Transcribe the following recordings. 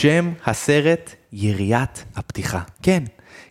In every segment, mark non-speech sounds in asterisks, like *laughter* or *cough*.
שם הסרט, יריית הפתיחה. כן.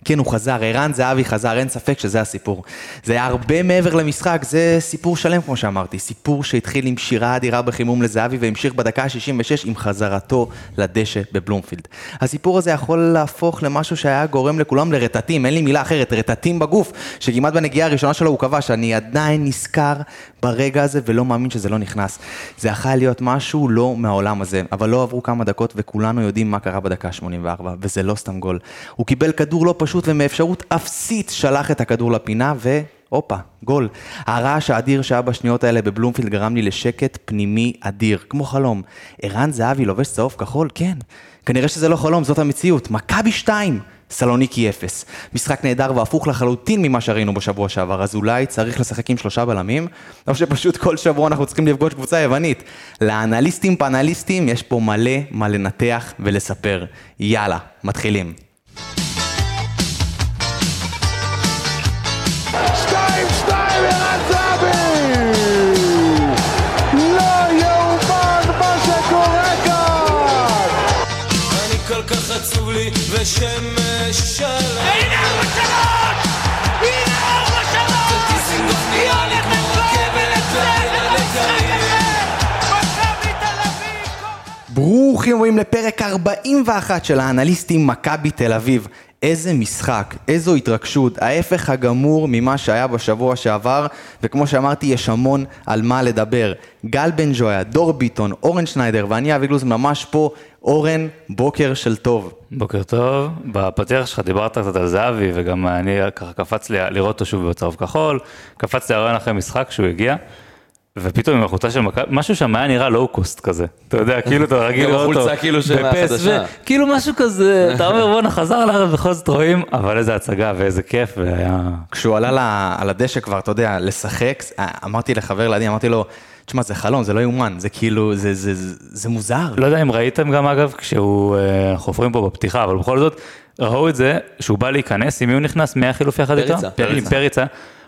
כן, הוא חזר, ערן זהבי חזר, אין ספק שזה הסיפור. זה היה הרבה מעבר למשחק, זה סיפור שלם, כמו שאמרתי. סיפור שהתחיל עם שירה אדירה בחימום לזהבי והמשיך בדקה ה-66 עם חזרתו לדשא בבלומפילד. הסיפור הזה יכול להפוך למשהו שהיה גורם לכולם לרטטים, אין לי מילה אחרת, רטטים בגוף, שכמעט בנגיעה הראשונה שלו הוא קבע שאני עדיין נזכר ברגע הזה ולא מאמין שזה לא נכנס. זה יכול להיות משהו לא מהעולם הזה, אבל לא עברו כמה דקות וכולנו יודעים מה קרה בדקה ה-84, וזה לא סתם גול. הוא קיבל כדור לא פשוט ומאפשרות אפסית שלח את הכדור לפינה ו... הופה, גול. הרעש האדיר שהיה בשניות האלה בבלומפילד גרם לי לשקט פנימי אדיר, כמו חלום. ערן זהבי לובש צהוב כחול? כן. כנראה שזה לא חלום, זאת המציאות. מכבי 2! סלוניקי 0. משחק נהדר והפוך לחלוטין ממה שראינו בשבוע שעבר, אז אולי צריך לשחק עם שלושה בלמים, או שפשוט כל שבוע אנחנו צריכים לפגוש קבוצה יוונית. לאנליסטים פאנליסטים יש פה מלא מה לנתח ולספר. יאללה, מתחילים. ושמש שלם הנה ארבע שלוש! הנה ארבע שלוש! דיזינגוף נראה לי כמו רכבת לילה אביב! ברוכים הבאים לפרק 41 של האנליסטים מכבי תל אביב. איזה משחק, איזו התרגשות, ההפך הגמור ממה שהיה בשבוע שעבר, וכמו שאמרתי, יש המון על מה לדבר. גל בן ג'ויה, דור ביטון, אורן שניידר ואני אבי גלוז ממש פה. אורן, בוקר של טוב. בוקר טוב, בפתיח שלך דיברת קצת על זהבי וגם אני ככה קפץ לי לראות אותו שוב בצהוב כחול, קפץ לי הרעיון אחרי משחק שהוא הגיע ופתאום עם החולצה של מכבי, משהו שם היה נראה לואו קוסט כזה, אתה יודע, *laughs* כאילו אתה רגיל לראות אותו, כאילו של. ו- כאילו משהו כזה, אתה אומר *laughs* בואנה חזר לארץ בכל זאת רואים, אבל איזה הצגה ואיזה כיף והיה, כשהוא עלה על הדשא כבר, אתה יודע, לשחק, אמרתי לחבר לידי, אמרתי לו, תשמע, זה חלום, זה לא יאומן, זה כאילו, זה, זה, זה, זה מוזר. לא יודע אם ראיתם גם אגב, כשהוא, אה, אנחנו חופרים פה בפתיחה, אבל בכל זאת, ראו את זה, שהוא בא להיכנס, עם מי הוא נכנס? מי היה חילוף יחד איתו? פריצה. עם פריצה.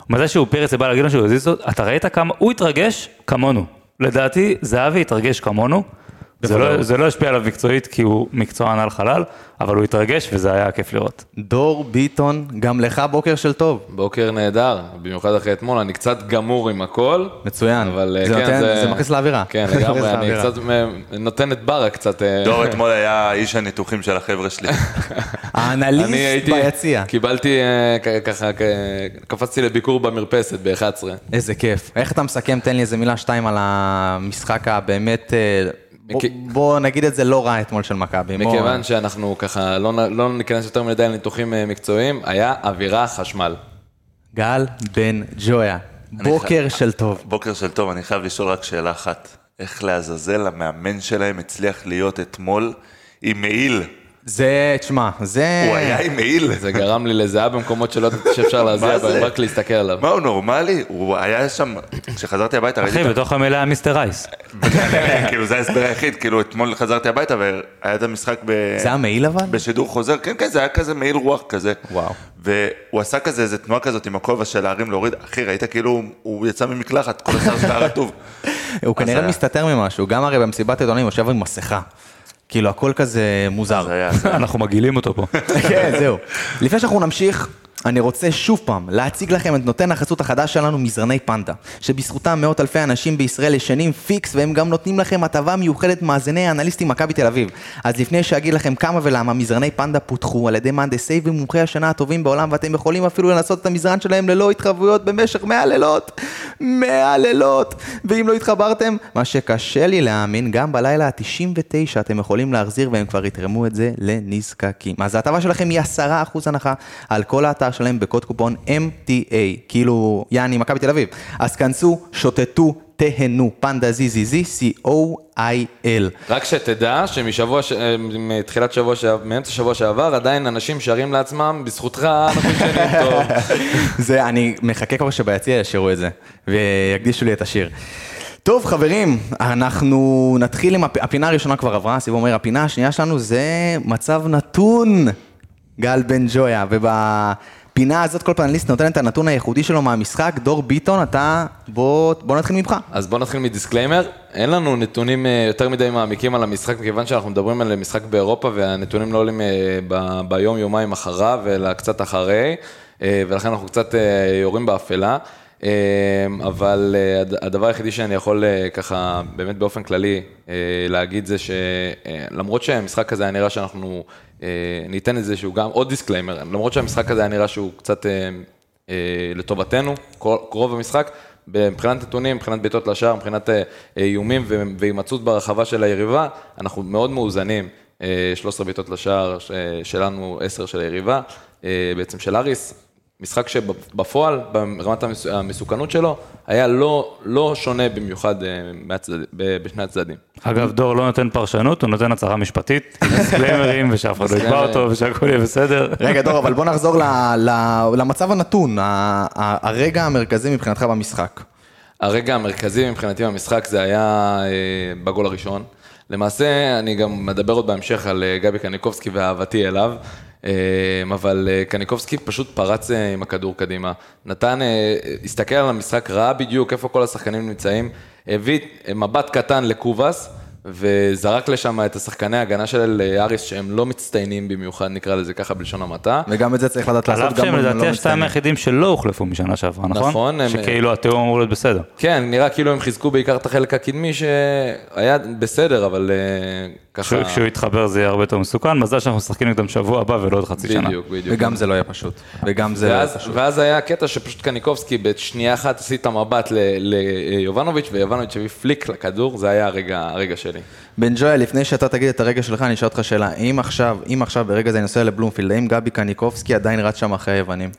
מתי שהוא פריצה בא להגיד לו שהוא הזיז אותו, אתה ראית כמה, הוא התרגש כמונו. לדעתי, זהבי התרגש כמונו. זה לא, זה לא השפיע עליו מקצועית כי הוא מקצוען על חלל, אבל הוא התרגש וזה היה כיף לראות. דור ביטון, גם לך בוקר של טוב. בוקר נהדר, במיוחד אחרי אתמול, אני קצת גמור עם הכל. מצוין. אבל זה כן, נותן- זה מכניס לאווירה. כן, לגמרי, אני. קצת נותן את ברה קצת. אה, דור *laughs* אתמול היה איש הניתוחים של החבר'ה שלי. *laughs* האנליסט הייתי, ביציע. קיבלתי אה, כ- ככה, קפצתי לביקור במרפסת ב-11. איזה כיף. איך אתה מסכם, תן לי איזה מילה שתיים על המשחק הבאמת, אה, בוא- נגיד את זה לא רע אתמול של מכבי. בוא- מכיוון שאנחנו ככה לא לא ניכנס יותר מדי לניתוחים אה, מקצועיים, היה אווירה חשמל. גל בן ג'ויה, בוקר של טוב. בוקר של טוב, אני חייב לשאול רק שאלה אחת. איך לעזאזל המאמן שלהם הצליח להיות אתמול עם מעיל? זה, תשמע, זה... הוא היה עם מעיל? זה גרם לי לזהה במקומות שלא ידעתי שאפשר להזיע? בהם, רק להסתכל עליו. מה, הוא נורמלי? הוא היה שם, כשחזרתי הביתה, ראיתי אחי, בתוך המלאה מיסטר רייס. *laughs* כאילו, זה ההסבר היחיד, כאילו, אתמול חזרתי הביתה והיה את המשחק ב... זה המעיל אבל? בשידור חוזר, כן, כן, זה היה כזה מעיל רוח כזה. וואו. והוא עשה כזה איזה תנועה כזאת עם הכובע של להרים להוריד, אחי, ראית כאילו, הוא יצא ממקלחת, כל שלו היה רטוב. הוא כנראה היה. מסתתר ממשהו, גם הרי במסיבת עיתונאים הוא יושב עם מסכה. כאילו, הכל כזה מוזר. אנחנו מגעילים אותו פה. כן, זהו. לפני שאנחנו נמשיך, אני רוצה שוב פעם להציג לכם את נותן החסות החדש שלנו, מזרני פנדה, שבזכותם מאות אלפי אנשים בישראל ישנים פיקס, והם גם נותנים לכם הטבה מיוחדת מאזיני האנליסטים מכבי תל אביב. אז לפני שאגיד לכם כמה ולמה, מזרני פנדה פותחו על ידי מהנדסי ומומחי השנה הטובים בעולם, ואתם יכולים אפילו לנסות את המזרן שלהם ללא התחייבויות במשך 100 לילות. 100 לילות! ואם לא התחברתם, מה שקשה לי להאמין, גם בלילה ה-99 אתם יכולים להחזיר והם כבר יתרמו את זה לנזקקים. אז ההטבה שלכם היא 10% הנחה על כל האתר שלהם בקוד קופון MTA, כאילו יעני מכבי תל אביב. אז כנסו, שוטטו, תהנו, פנדה זיזיזי, C-O-I-L. רק שתדע שמשבוע, ש- אה, מתחילת שבוע, שעבר, מאמצע שבוע שעבר, עדיין אנשים שרים לעצמם, בזכותך אנחנו ישנים טוב. *laughs* זה, אני מחכה כבר שביציע ישירו את זה, ויקדישו לי את השיר. טוב חברים, אנחנו נתחיל עם הפ... הפינה הראשונה כבר עברה, הסיבוב אומר, הפינה השנייה שלנו זה מצב נתון, גל בן ג'ויה, ובפינה בפינה הזאת כל פנליסט נותן את הנתון הייחודי שלו מהמשחק. דור ביטון, אתה... בוא, בוא נתחיל ממך. אז בואו נתחיל מ disclaimer. אין לנו נתונים אה, יותר מדי מעמיקים על המשחק, מכיוון שאנחנו מדברים על משחק באירופה, והנתונים לא עולים אה, ב- ביום, יומיים אחריו, אלא קצת אחרי, אה, ולכן אנחנו קצת יורים באפלה. אה, אבל אה, הד- הדבר היחידי שאני יכול אה, ככה, באמת באופן כללי, אה, להגיד זה שלמרות שהמשחק הזה היה נראה שאנחנו ניתן איזשהו גם עוד disclaimer, למרות שהמשחק הזה היה נראה שהוא קצת לטובתנו, כל- רוב המשחק, מבחינת נתונים, מבחינת בעיטות לשער, מבחינת איומים והימצאות ברחבה של היריבה, אנחנו מאוד מאוזנים. אה, 13 בעיטות לשער שלנו, 10 של היריבה, בעצם של אריס. משחק שבפועל, ברמת המס- המסוכנות שלו, היה לא, לא שונה במיוחד אה, מהצדד, ב- בשני הצדדים. אגב, דור לא נותן פרשנות, הוא נותן הצהרה משפטית, דיסקליימרים, ושאף אחד לא יקבע אותו, ושהכול יהיה בסדר. רגע, דור, אבל בוא *laughs* נחזור ל, ל, למצב הנתון, ה, ה, הרגע המרכזי מבחינתך במשחק. הרגע המרכזי מבחינתי במשחק זה היה אה, בגול הראשון. למעשה, אני גם מדבר עוד בהמשך על אה, גבי קניקובסקי ואהבתי אליו, אבל אה, קניקובסקי פשוט פרץ אה, עם הכדור קדימה. נתן, אה, הסתכל על המשחק, ראה בדיוק איפה כל השחקנים נמצאים, הביא מבט קטן לקובאס. וזרק לשם את השחקני ההגנה של אריס שהם לא מצטיינים במיוחד, נקרא לזה ככה בלשון המעטה. וגם את זה צריך לדעת על לעשות אף גם שהם אם הם לדעתי לא השתיים מצטיינים. היחידים שלא הוחלפו משנה שעברה, נכון? נכון, הם- שכאילו התיאום אמור להיות בסדר. כן, נראה כאילו הם חיזקו בעיקר את החלק הקדמי שהיה בסדר, אבל ככה... כשהוא- יתחבר זה יהיה הרבה יותר מסוכן, מזל שאנחנו משחקים נגדם שבוע הבא ולא עוד חצי שנה. בדיוק, בדיוק. וגם זה לא יהיה פשוט. וגם זה לא ואז, פשוט. ואז היה קטע שפשוט קניקובסקי בשנייה אחת עשית מבט ליובנוביץ' ויובנוביץ' הביא פליק לכדור, זה היה הרגע, הרגע שלי. בן ג'ואל, לפני שאתה תגיד את הרגע שלך, אני אשאל אותך שאלה. אם עכשיו, אם עכשיו ברגע זה אני נוסע לבלומפילד, האם גבי קניקובסקי עדיין רץ שם אחרי היוונים?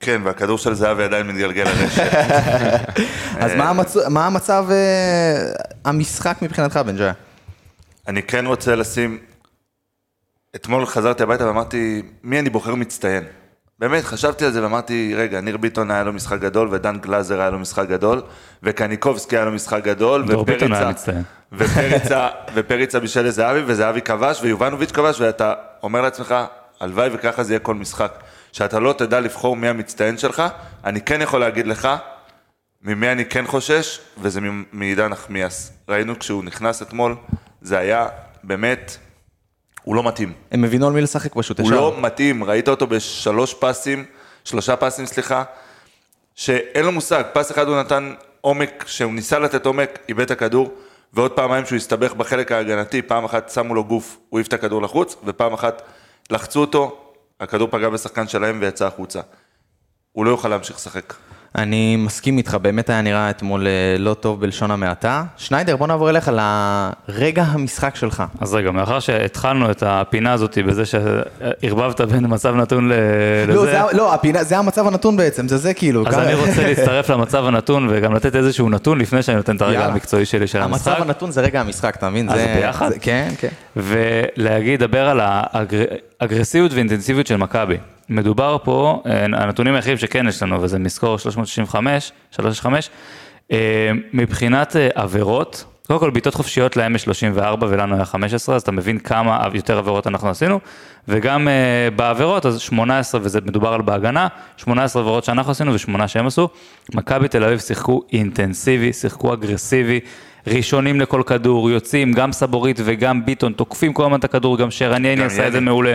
כן, והכדור של זהבי עדיין מתגלגל לרשת. *laughs* אז מה המצ- מה המצב, אה, המשחק מבחינתך, בן ג'ואל? אני כן רוצה לשים... אתמול חזרתי הביתה ואמרתי, מי אני בוחר מצטיין? באמת, חשבתי על זה ואמרתי, רגע, ניר ביטון היה לו משחק גדול, ודן גלאזר היה לו משחק גדול, וקניקובסקי היה לו משחק גדול, דור ביטון היה ופריצה- מצטיין. ופריצה, *laughs* ופריצה בישל לזהבי, וזהבי כבש, ויובנוביץ' כבש, ואתה אומר לעצמך, הלוואי וככה זה יהיה כל משחק. שאתה לא תדע לבחור מי המצטיין שלך, אני כן יכול להגיד לך, ממי אני כן חושש, וזה מעידן נחמיאס. ראינו כשהוא נכנס אתמול, זה היה באמת, הוא לא מתאים. הם הבינו על מי לשחק פשוט, הוא ישר. לא מתאים, ראית אותו בשלוש פסים, שלושה פסים, סליחה, שאין לו מושג, פס אחד הוא נתן עומק, שהוא ניסה לתת עומק, איבד את הכדור, ועוד פעמיים שהוא הסתבך בחלק ההגנתי, פעם אחת שמו לו גוף, הוא העיף את הכדור לחוץ, ופעם אחת לחצו אותו, הכדור פגע בשחקן שלהם ויצא החוצה. הוא לא יוכל להמשיך לשחק. אני מסכים איתך, באמת היה נראה אתמול אה, לא טוב בלשון המעטה. שניידר, בוא נעבור אליך לרגע המשחק שלך. אז רגע, מאחר שהתחלנו את הפינה הזאת בזה שערבבת בין מצב נתון ל- לא, לזה, זה, לא, הפינה, זה המצב הנתון בעצם, זה זה כאילו. אז אני רוצה *laughs* להצטרף למצב הנתון וגם לתת איזשהו נתון לפני שאני נותן את הרגע יאללה. המקצועי שלי של המשחק. המצב הנתון זה רגע המשחק, אתה מבין? אז זה- ביחד? זה- כן, כן. ולהגיד, דבר על האגרסיביות ואינטנסיביות של מכבי. מדובר פה, אה, הנתונים היחידים שכן יש לנו, וזה מסקור 365, 365, אה, מבחינת אה, עבירות, קודם כל בעיטות חופשיות להם יש 34 ולנו היה 15, אז אתה מבין כמה יותר עבירות אנחנו עשינו, וגם בעבירות, אז 18, וזה מדובר על בהגנה, 18 עבירות שאנחנו עשינו ושמונה שהם עשו. מכבי תל אביב שיחקו אינטנסיבי, שיחקו אגרסיבי. ראשונים לכל כדור, יוצאים, גם סבורית וגם ביטון, תוקפים כל הזמן את הכדור, גם שרנייני עשה את זה. מעולה.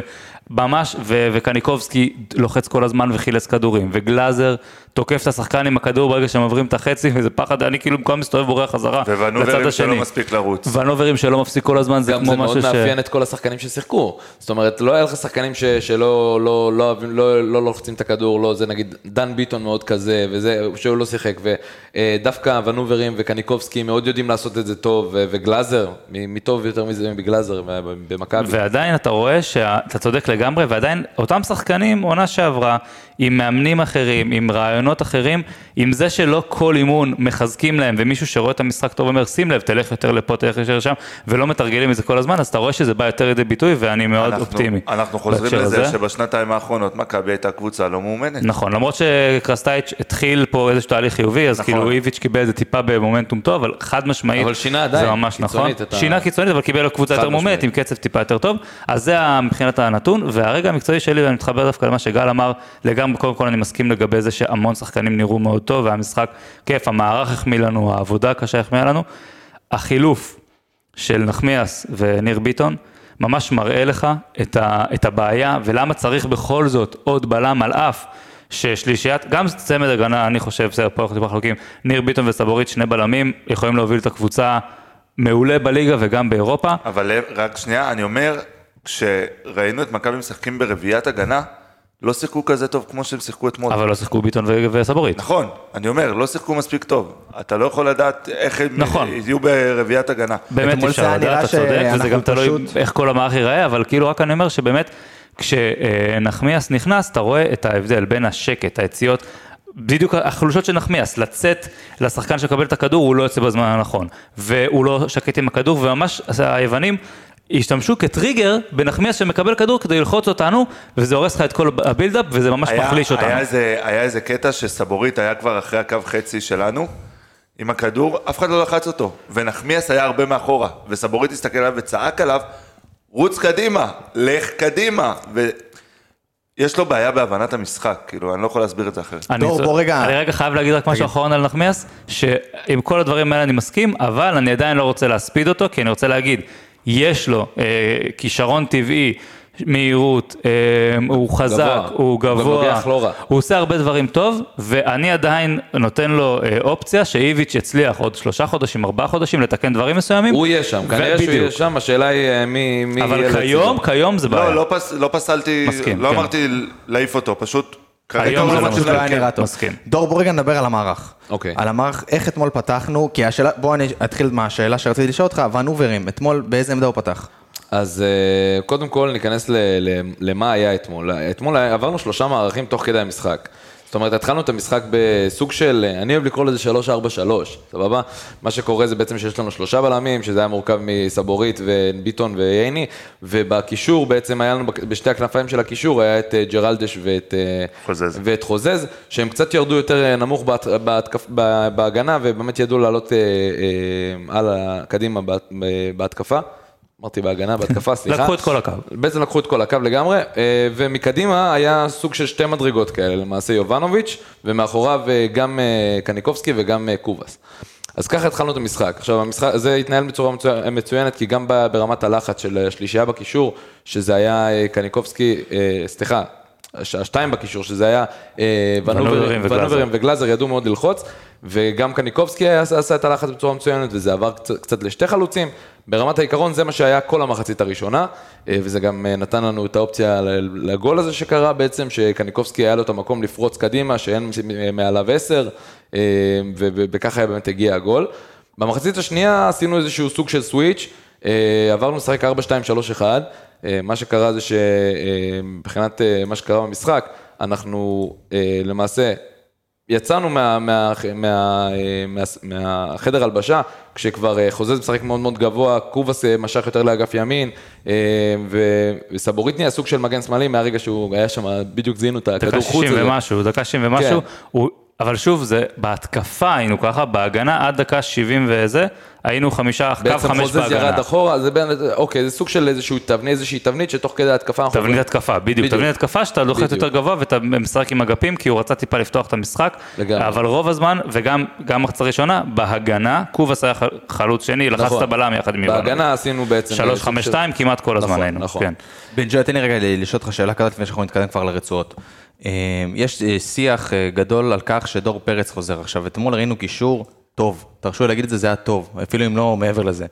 ממש, ו- וקניקובסקי לוחץ כל הזמן וחילץ כדורים, וגלאזר תוקף את השחקן עם הכדור ברגע שהם עוברים את החצי, *laughs* וזה פחד, אני כאילו במקום מסתובב בורח חזרה לצד השני. שלא מספיק לרוץ. ונוברים שלא מפסיק כל הזמן, זה גם כמו זה מאוד משהו ש... מאפיין את כל השחקנים ששיחקו. זאת אומרת, לא היה לך שחקנים ש, שלא לא, לא, לא, לא לוחצים את הכדור, לא, זה נגיד דן ביטון מאוד כזה, וזה, שהוא לא שיחק, ודווקא ונוברים וקניקובסקי מאוד יודעים לעשות את זה טוב, ו- וגלאזר, מ- מטוב יותר מזה מגלאזר ב- במכבי. ועדיין אתה רואה שאתה צודק לגמרי, ועדיין אותם שחקנים, עונה שעברה, עם מאמנים אחרים, עם רעיונות אחרים, עם זה שלא כל אימון מחזקים להם, ומישהו שרואה את המשחק טוב אומר, שים לב, תלך יותר לפה, תלך יותר לשם, ולא מתרגלים את זה כל הזמן, אז אתה רואה שזה בא יותר לידי ביטוי, ואני מאוד אנחנו- אופטימי. אנחנו חוזרים לזה הזה. שבשנתיים האחרונות מכבי הייתה קבוצה לא מאומנת. נכון, למרות שקרסטייץ' התחיל פה איזשהו תהליך חיובי, אז נכון. כאילו איביץ' קיבל איזה טיפה במומנטום טוב, אבל חד משמעית. אבל שינה עדיין, זה ממש נכון. קיצונית את ה- שינה קיצונית, אבל קיבל קבוצה יותר משמעית. עם קצב טיפה יותר טוב. אז זה מבחינת הנתון, והרגע המקצועי שלי, ואני מתחבר דווקא למה שגל אמר, לגמרי, קודם כל אני מסכים לגבי זה שהמון שחקנים נראו מאוד טוב, והמשחק כיף, המערך החמיא לנו, העבודה הקשה החמיאה לנו. החילוף של נחמיאס וניר ביטון, ממש מראה לך את, ה, את הבעיה ולמה צריך בכל זאת עוד בלם על אף ששלישיית, גם צמד הגנה, אני חושב, בסדר, פה אנחנו חלוקים, ניר ביטון וסבורית, שני בלמים, יכולים להוביל את הקבוצה מעולה בליגה וגם באירופה. אבל רק שנייה, אני אומר, כשראינו את מכבי משחקים ברביעיית הגנה, לא שיחקו כזה טוב כמו שהם שיחקו אתמול. אבל לא שיחקו ביטון ו- וסבורית. נכון, אני אומר, לא שיחקו מספיק טוב. אתה לא יכול לדעת איך הם נכון. יהיו ברביעיית הגנה. באמת אתמול אפשר לדעת, נראה אתה צודק, וזה גם תלוי פשוט- איך כל המערך ייראה, אבל כאילו רק אני אומר שבאמת, כשנחמיאס נכנס, אתה רואה את ההבדל בין השקט, היציאות, בדיוק החולשות של נחמיאס, לצאת לשחקן שמקבל את הכדור, הוא לא יוצא בזמן הנכון, והוא לא שקט עם הכדור, וממש היוונים השתמשו כטריגר בנחמיאס שמקבל כדור כדי ללחוץ אותנו, וזה הורס לך את כל הבילדאפ, וזה ממש היה- מחליש אותנו. היה איזה, היה איזה קטע שסבורית היה כבר אחרי הקו חצי שלנו, עם הכדור, אף אחד לא לחץ אותו, ונחמיאס היה הרבה מאחורה, וסבורית הסתכל עליו וצעק עליו, רוץ קדימה, לך קדימה, ויש לו בעיה בהבנת המשחק, כאילו, אני לא יכול להסביר את זה אחרת. אני צו- בוא רגע. אני רגע חייב להגיד רק משהו אחרון על נחמיאס, שעם כל הדברים האלה אני מסכים, אבל אני עדיין לא רוצה להספיד אותו, כי אני רוצה להגיד, יש לו אה, כישרון טבעי, מהירות, אה, הוא חזק, גבוה. הוא גבוה, לא רע. הוא עושה הרבה דברים טוב, ואני עדיין נותן לו אה, אופציה שאיביץ' יצליח עוד שלושה חודשים, ארבעה חודשים, לתקן דברים מסוימים. הוא יהיה שם, כנראה שהוא. יהיה שם, השאלה היא אה, מי מי יהיה אבל לצידו. כיום, כיום זה בעיה. לא, לא, פס, לא פסלתי, מסכים, לא כן. אמרתי להעיף אותו, פשוט היום זה לא פשוט לא היה. נראה טוב. מסכים. דור, בוא רגע נדבר על המערך. אוקיי. על המערך, איך אתמול פתחנו, כי השאלה, בוא אני אתחיל מהשאלה שרציתי לשאול אותך, ונוברים, אתמול באיזה עמדה הוא פתח? אז אה, קודם כל ניכנס למה היה אתמול. אתמול עברנו שלושה מערכים תוך כדי המשחק. זאת אומרת, התחלנו את המשחק בסוג של, אני אוהב לקרוא לזה 3-4-3, סבבה? מה שקורה זה בעצם שיש לנו שלושה בלמים, שזה היה מורכב מסבורית וביטון וייני, ובקישור בעצם היה לנו, בשתי הכנפיים של הקישור היה את אה, ג'רלדש ואת, אה, חוזז. ואת חוזז, שהם קצת ירדו יותר אה, נמוך בהת- בהתקפ, בהגנה, ובאמת ידעו לעלות אה, אה, הלאה, קדימה בה- בהתקפה. אמרתי בהגנה, בהתקפה, סליחה. לקחו את כל הקו. בעצם לקחו את כל הקו לגמרי, אה, ומקדימה היה סוג של שתי מדרגות כאלה, למעשה יובנוביץ', ומאחוריו אה, גם אה, קניקובסקי וגם קובאס. אז ככה התחלנו את המשחק. עכשיו, המשחק, זה התנהל בצורה מצוינת, כי גם ברמת הלחץ של השלישייה בקישור, שזה היה קניקובסקי, סליחה, השתיים בקישור, שזה היה אה, ונוברים וגלאזר. ידעו מאוד ללחוץ, וגם קניקובסקי עשה את הלחץ בצורה מצוינת, וזה עבר קצת, לשתי חלוצים. ברמת העיקרון זה מה שהיה כל המחצית הראשונה, אה, וזה גם אה, נתן לנו את האופציה לגול הזה שקרה בעצם, שקניקובסקי היה לו את המקום לפרוץ קדימה, שאין מעליו עשר, ו- ו- וככה באמת הגיע הגול. במחצית השנייה עשינו איזשהו סוג של סוויץ', עברנו לשחק 4-2-3-1, אה, מה שקרה זה שמבחינת אה, מה שקרה במשחק, אנחנו אה, למעשה יצאנו מה, מה, מה, אה, מה, מהחדר הלבשה, כשכבר אה, חוזז משחק מאוד מאוד גבוה, קובאס אה, משך יותר לאגף ימין, אה, ו- וסבורית נהיה סוג של מגן שמאלי מהרגע שהוא היה שם, בדיוק זיהינו את הכדור דקה חוץ 60 הזה. ומשהו, דקה 60 ומשהו, כן. הוא, אבל שוב, זה בהתקפה היינו ככה, בהגנה עד דקה 70 וזה, היינו חמישה, קו בעצם חמש חוזז בהגנה. ירד אחורה, זה בין, אוקיי, זה סוג של איזשהו תבנית, איזושהי תבנית שתוך כדי ההתקפה אנחנו... תבנית התקפה, בדיוק, בדיוק. תבנית התקפה שאתה לוחץ בדיוק. יותר גבוה ואתה משחק עם אגפים, כי הוא רצה טיפה לפתוח את המשחק, לגמרי. אבל רוב הזמן, וגם גם מחצה ראשונה, בהגנה, קובאס היה חלוץ שני, לחץ את נכון. הבלם יחד עם יובנוביץ'. בהגנה עשינו בעצם... שלוש, חמש, שתיים, כמעט כל הזמן נכון, היינו, נכון. כן. בן ג'וי, תן לי רגע לשאול אותך שאלה כזאת לפני שאנחנו נתקדם כבר לרצועות. אה, יש אה, שיח אה, גדול על כך שדור פרץ חוזר עכשיו. אתמול ראינו קישור טוב, תרשו לי להגיד את זה, זה היה טוב, אפילו אם לא מעבר לזה.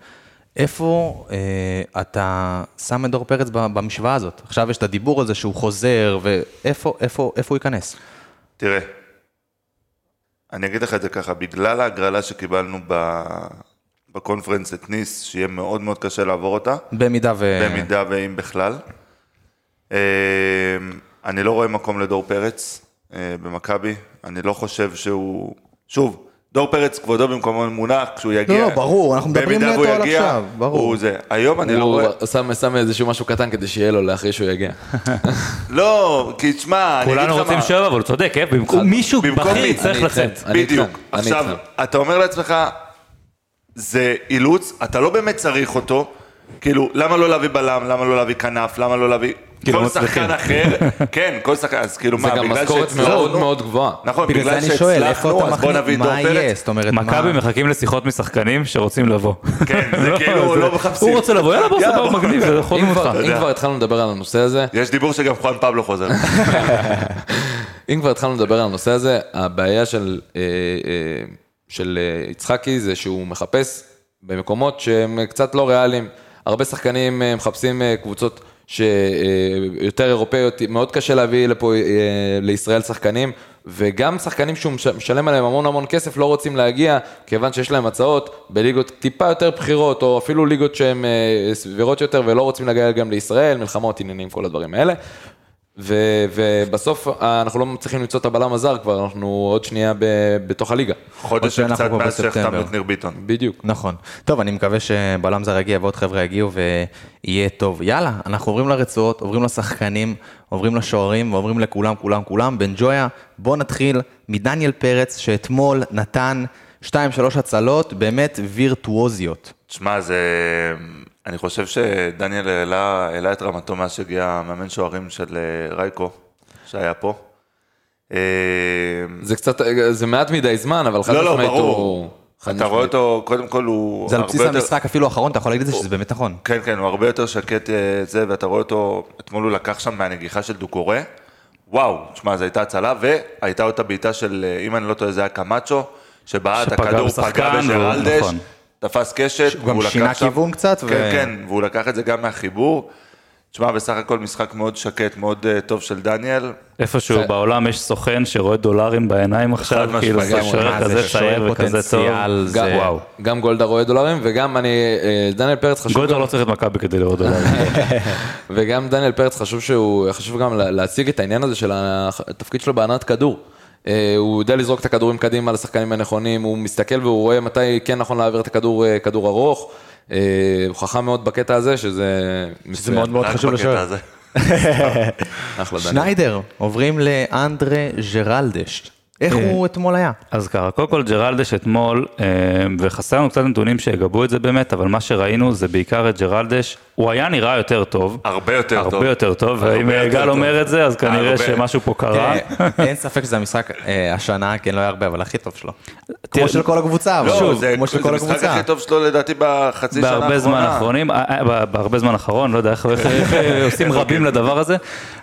איפה אה, אתה שם את דור פרץ במשוואה הזאת? עכשיו יש את הדיבור הזה שהוא חוזר, ואיפה איפה, איפה הוא ייכנס? תראה, אני אגיד לך את זה ככה, בגלל ההגרלה שקיבלנו ב... בקונפרנס את ניס, שיהיה מאוד מאוד קשה לעבור אותה, במידה ו... במידה ואם בכלל. אה, אני לא רואה מקום לדור פרץ אה, במכבי, אני לא חושב שהוא... שוב, דור פרץ כבודו במקומו מונח, כשהוא יגיע... לא, ברור, אנחנו מדברים נטו על יגיע, עכשיו, ברור. הוא זה. היום אני לא הוא רואה... שם, שם איזשהו משהו קטן כדי שיהיה לו לאחרי שהוא יגיע. לא, כי תשמע, אני אגיד לך מה... כולנו רוצים שואב, אבל הוא צודק, אה? במקום מישהו בכיר? צריך לצאת. בדיוק. עכשיו. אתה אומר לעצמך, זה אילוץ, אתה לא באמת צריך אותו, כאילו, למה לא להביא בלם, למה לא להביא כנף, למה לא להביא... כי לא כל מצליחים. שחקן אחר, כן, כל שחקן, אז כאילו זה מה, גם בגלל משכורת שהצלחנו- מאוד מאוד גבוהה. נכון, בגלל זה שהצלחנו, אז בוא נביא את דור יהיה? פרץ. זאת אומרת, מכבי. מחכים לשיחות משחקנים שרוצים לבוא. כן, זה *laughs* כאילו זה- לא מחפשים. הוא רוצה לבוא, יאללה בוא, סבבה. מגניב, זה אם אותך. אם כבר התחלנו לדבר על הנושא הזה, יש דיבור שגם חואן פבלו חוזר. *laughs* אם כבר התחלנו לדבר על הנושא הזה, הבעיה של, אה, אה, של אה, יצחקי זה שהוא מחפש במקומות שהם קצת לא ריאליים. הרבה שחקנים מחפשים קבוצות שיותר אירופאיות, מאוד קשה להביא לפה, אה, לישראל שחקנים, וגם שחקנים שהוא מש- משלם עליהם המון המון כסף לא רוצים להגיע, כיוון שיש להם הצעות בליגות טיפה יותר בכירות, או אפילו ליגות שהן אה, סבירות יותר ולא רוצים להגיע גם לישראל, מלחמות, עניינים, כל הדברים האלה. ו- ובסוף אה, אנחנו לא מצליחים למצוא את הבלם הזר כבר, אנחנו עוד שנייה ב- בתוך הליגה. חודש וקצת מאז שהחתמנו. את ניר ביטון. בדיוק. נכון. טוב, אני מקווה שבלם זר יגיע ועוד חבר'ה יגיעו ויהיה טוב. יאללה, אנחנו עוברים לרצועות, עוברים לשחקנים, עוברים לשוערים ועוברים לכולם, כולם, כולם. בן ג'ויה, בוא נתחיל מדניאל פרץ, שאתמול נתן 2-3 הצלות באמת וירטואוזיות. תשמע, זה... אני חושב שדניאל העלה, העלה את רמתו מאז שהגיע מאמן שוערים של אה, רייקו, שהיה פה. אה, זה קצת, זה מעט מדי זמן, אבל חד לא, לא, משמעית ברור. הוא... אתה רואה משמעית. אותו, קודם כל הוא... זה על בסיס יותר- המשחק אפילו האחרון, אתה יכול להגיד את זה שזה באמת נכון. כן, כן, הוא הרבה יותר שקט אה, זה, ואתה רואה אותו, אתמול הוא לקח שם מהנגיחה של דוקורה. וואו, תשמע, זו הייתה הצלה, והייתה אותה בעיטה של, אה, אם אני לא טועה, זה היה קמאצ'ו, שבעט, הכדור פגע בג'רלדש, נכון. תפס קשת, הוא גם והוא לקח שינה כיוון קצת, ו- כן, כן, והוא לקח את זה גם מהחיבור. תשמע, בסך הכל משחק מאוד שקט, מאוד אה, טוב של דניאל. איפשהו זה- בעולם יש סוכן שרואה דולרים בעיניים עכשיו. כאילו זה. שוער כזה צעיר וכזה טוב. זה- גם, וואו. גם גולדה רואה דולרים, וגם אני, אה, דניאל פרץ חשוב, גולדה גם, לא צריך את מכבי כדי לראות דולרים. *laughs* וגם דניאל פרץ חשוב שהוא, חשוב גם לה- להציג את העניין הזה של התפקיד שלו בהנעת כדור. אה, הוא יודע לזרוק את הכדורים קדימה לשחקנים הנכונים, הוא מסתכל והוא רואה מתי כן נכון להעביר את הכדור, אה, כדור ארוך. אה, הוא חכם מאוד בקטע הזה, שזה זה מצוין. מאוד מאוד רק חשוב *laughs* *laughs* דניאל. שניידר, עוברים לאנדרה ג'רלדש. איך הוא אתמול היה? אז ככה, קודם כל ג'רלדש אתמול, אה, וחסר לנו קצת נתונים שיגבו את זה באמת, אבל מה שראינו זה בעיקר את ג'רלדש, הוא היה נראה יותר טוב. הרבה יותר טוב. הרבה יותר טוב, הרבה ואם יותר גל. אומר את זה, אז כנראה הרבה. שמשהו פה קרה. תראה, *laughs* אין ספק שזה המשחק אה, השנה, כן, לא היה הרבה, אבל הכי טוב שלו. תראה, כמו של כל הקבוצה, אבל לא, שוב, זה כמו של זה כל המשחק הקבוצה. הכי טוב שלו לדעתי בחצי שנה האחרונה. בהרבה זמן האחרונים, אה, אה, בהרבה זמן האחרון, לא יודע איך *laughs* אה, עושים רבים לדבר הזה.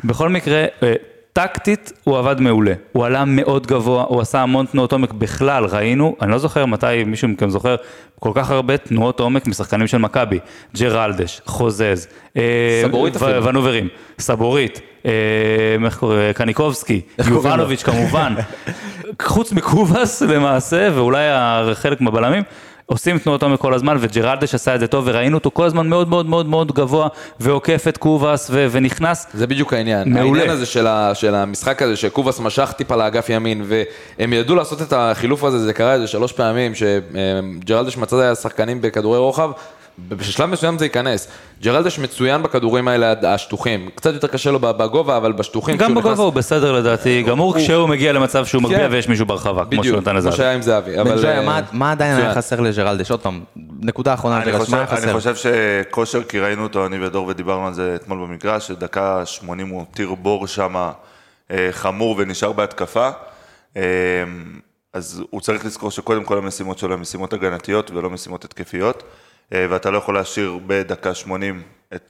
בכל מקרה, אה, טקטית הוא עבד מעולה. הוא עלה מאוד גבוה, הוא עשה המון תנועות עומק בכלל, ראינו, אני לא זוכר מתי מישהו מכם זוכר, כל כך הרבה תנועות עומק משחקנים של מכבי. ג'רלדש, חוזז, אה, סבורית ו- אפילו. ונוברים, סבורית, אה, איך קוראים, קניקובסקי? יובנוביץ' כמובן, *laughs* חוץ מקובאס למעשה, ואולי חלק מהבלמים, עושים תנועות עומק כל הזמן, וג'רלדש עשה את זה טוב, וראינו אותו כל הזמן מאוד מאוד מאוד מאוד גבוה, ועוקף את קובאס, ו- ונכנס. זה בדיוק העניין. מעולה. העניין הזה של, ה, של המשחק הזה, שקובאס משך טיפה לאגף ימין, והם ידעו לעשות את החילוף הזה, זה קרה איזה שלוש פעמים, שג'רלדש מצא שחקנים בכדורי רוחב, בשלב מסוים זה ייכנס. ג'רלדש מצוין בכדורים האלה השטוחים, קצת יותר קשה לו בגובה, אבל בשטוחים, גם בגובה נכנס- הוא בסדר לדעתי, גמור כשהוא מגיע למצב שהוא מגביה כן. ויש מישהו ברחבה, כמו שהוא בדיוק, נתן לזה. כמו שהיה עם זהבי. בן אבל, ג'ויה, אה, מה- מה עדיין היה. חסר לג'רלדש? עוד פעם, נקודה אחרונה, אני מה היה אני חסר? חושב שכושר, כי ראינו אותו, אני ודור, ודיברנו על זה אתמול במגרש, שדקה 80 הוא הותיר בור שם אה, חמור ונשאר בהתקפה. אה, אז הוא צריך לזכור שקודם כל המשימות שלו הן משימות הגנתיות ולא משימות התקפיות, אה, ואתה לא יכול להשאיר בדקה 80 את...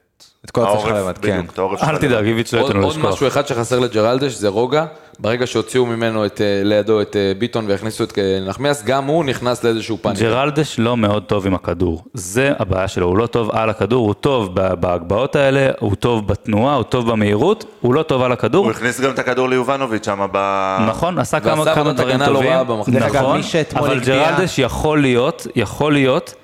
את כל העורף, בדיוק, כן. את העורף שלך אל. תדאג, איביץ' לא עוד, ייתן לו עוד לשכוח. משהו אחד שחסר לג'רלדש זה רוגע, ברגע שהוציאו ממנו את, אה, לידו את אה, ביטון והכניסו את אה, נחמיאס, גם הוא נכנס לאיזשהו פאניקה. ג'רלדש לא מאוד טוב עם הכדור, זה הבעיה שלו, הוא לא טוב על הכדור, הוא טוב בהגבהות האלה, הוא טוב בתנועה, הוא טוב במהירות, הוא לא טוב על הכדור, הוא הכניס גם את הכדור ליובנוביץ' שם ב... נכון, עשה כמה, כמה דברים לא טובים, אגב, נכון, אבל ג'רלדש יכול להיות, יכול להיות,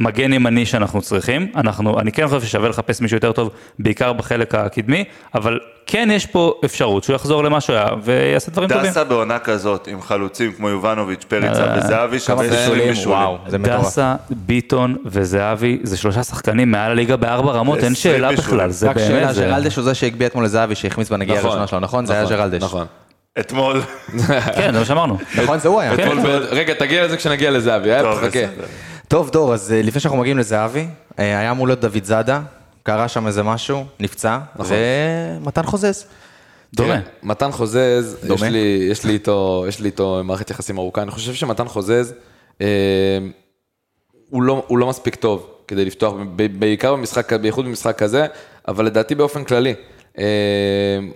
מגן ימני שאנחנו צריכים, אנחנו, אני כן חושב ששווה לחפש מישהו יותר טוב, בעיקר בחלק הקדמי, אבל כן יש פה אפשרות שהוא יחזור למה שהוא היה ויעשה דברים טובים. דסה בעונה כזאת, עם חלוצים כמו יובנוביץ', פריצה אה, וזהבי, שווה 20 בישולים, בישולים. וואו, זה מטורף. דסה, ביטון וזהבי, זה שלושה שחקנים מעל הליגה בארבע רמות, אין 20 שאלה. בכלל, זה רק שאלה, באמת. ג'רלדש הוא זה שהגביה אתמול לזהבי שהחמיץ בנגיעה נכון, הראשונה שלו, נכון? זה היה נכון, ג'רלדש. נכון. אתמול, כן, זה מה שאמרנו. נכון, זה הוא היה. כן. רגע, תגיע לזה כשנגיע לזהבי, אה? טוב, תחכה. בסדר. טוב, דור, אז אה, לפני שאנחנו מגיעים לזהבי, אה, היה אמור להיות דוד זאדה, קרה שם איזה משהו, נפצע, ומתן חוזז. דומה. תראה, מתן חוזז, יש דומה? לי, יש, לי איתו, יש לי איתו מערכת יחסים ארוכה, אני חושב שמתן חוזז, אה, הוא, לא, הוא לא מספיק טוב כדי לפתוח, ב- בעיקר במשחק, בייחוד במשחק כזה, אבל לדעתי באופן כללי. אה,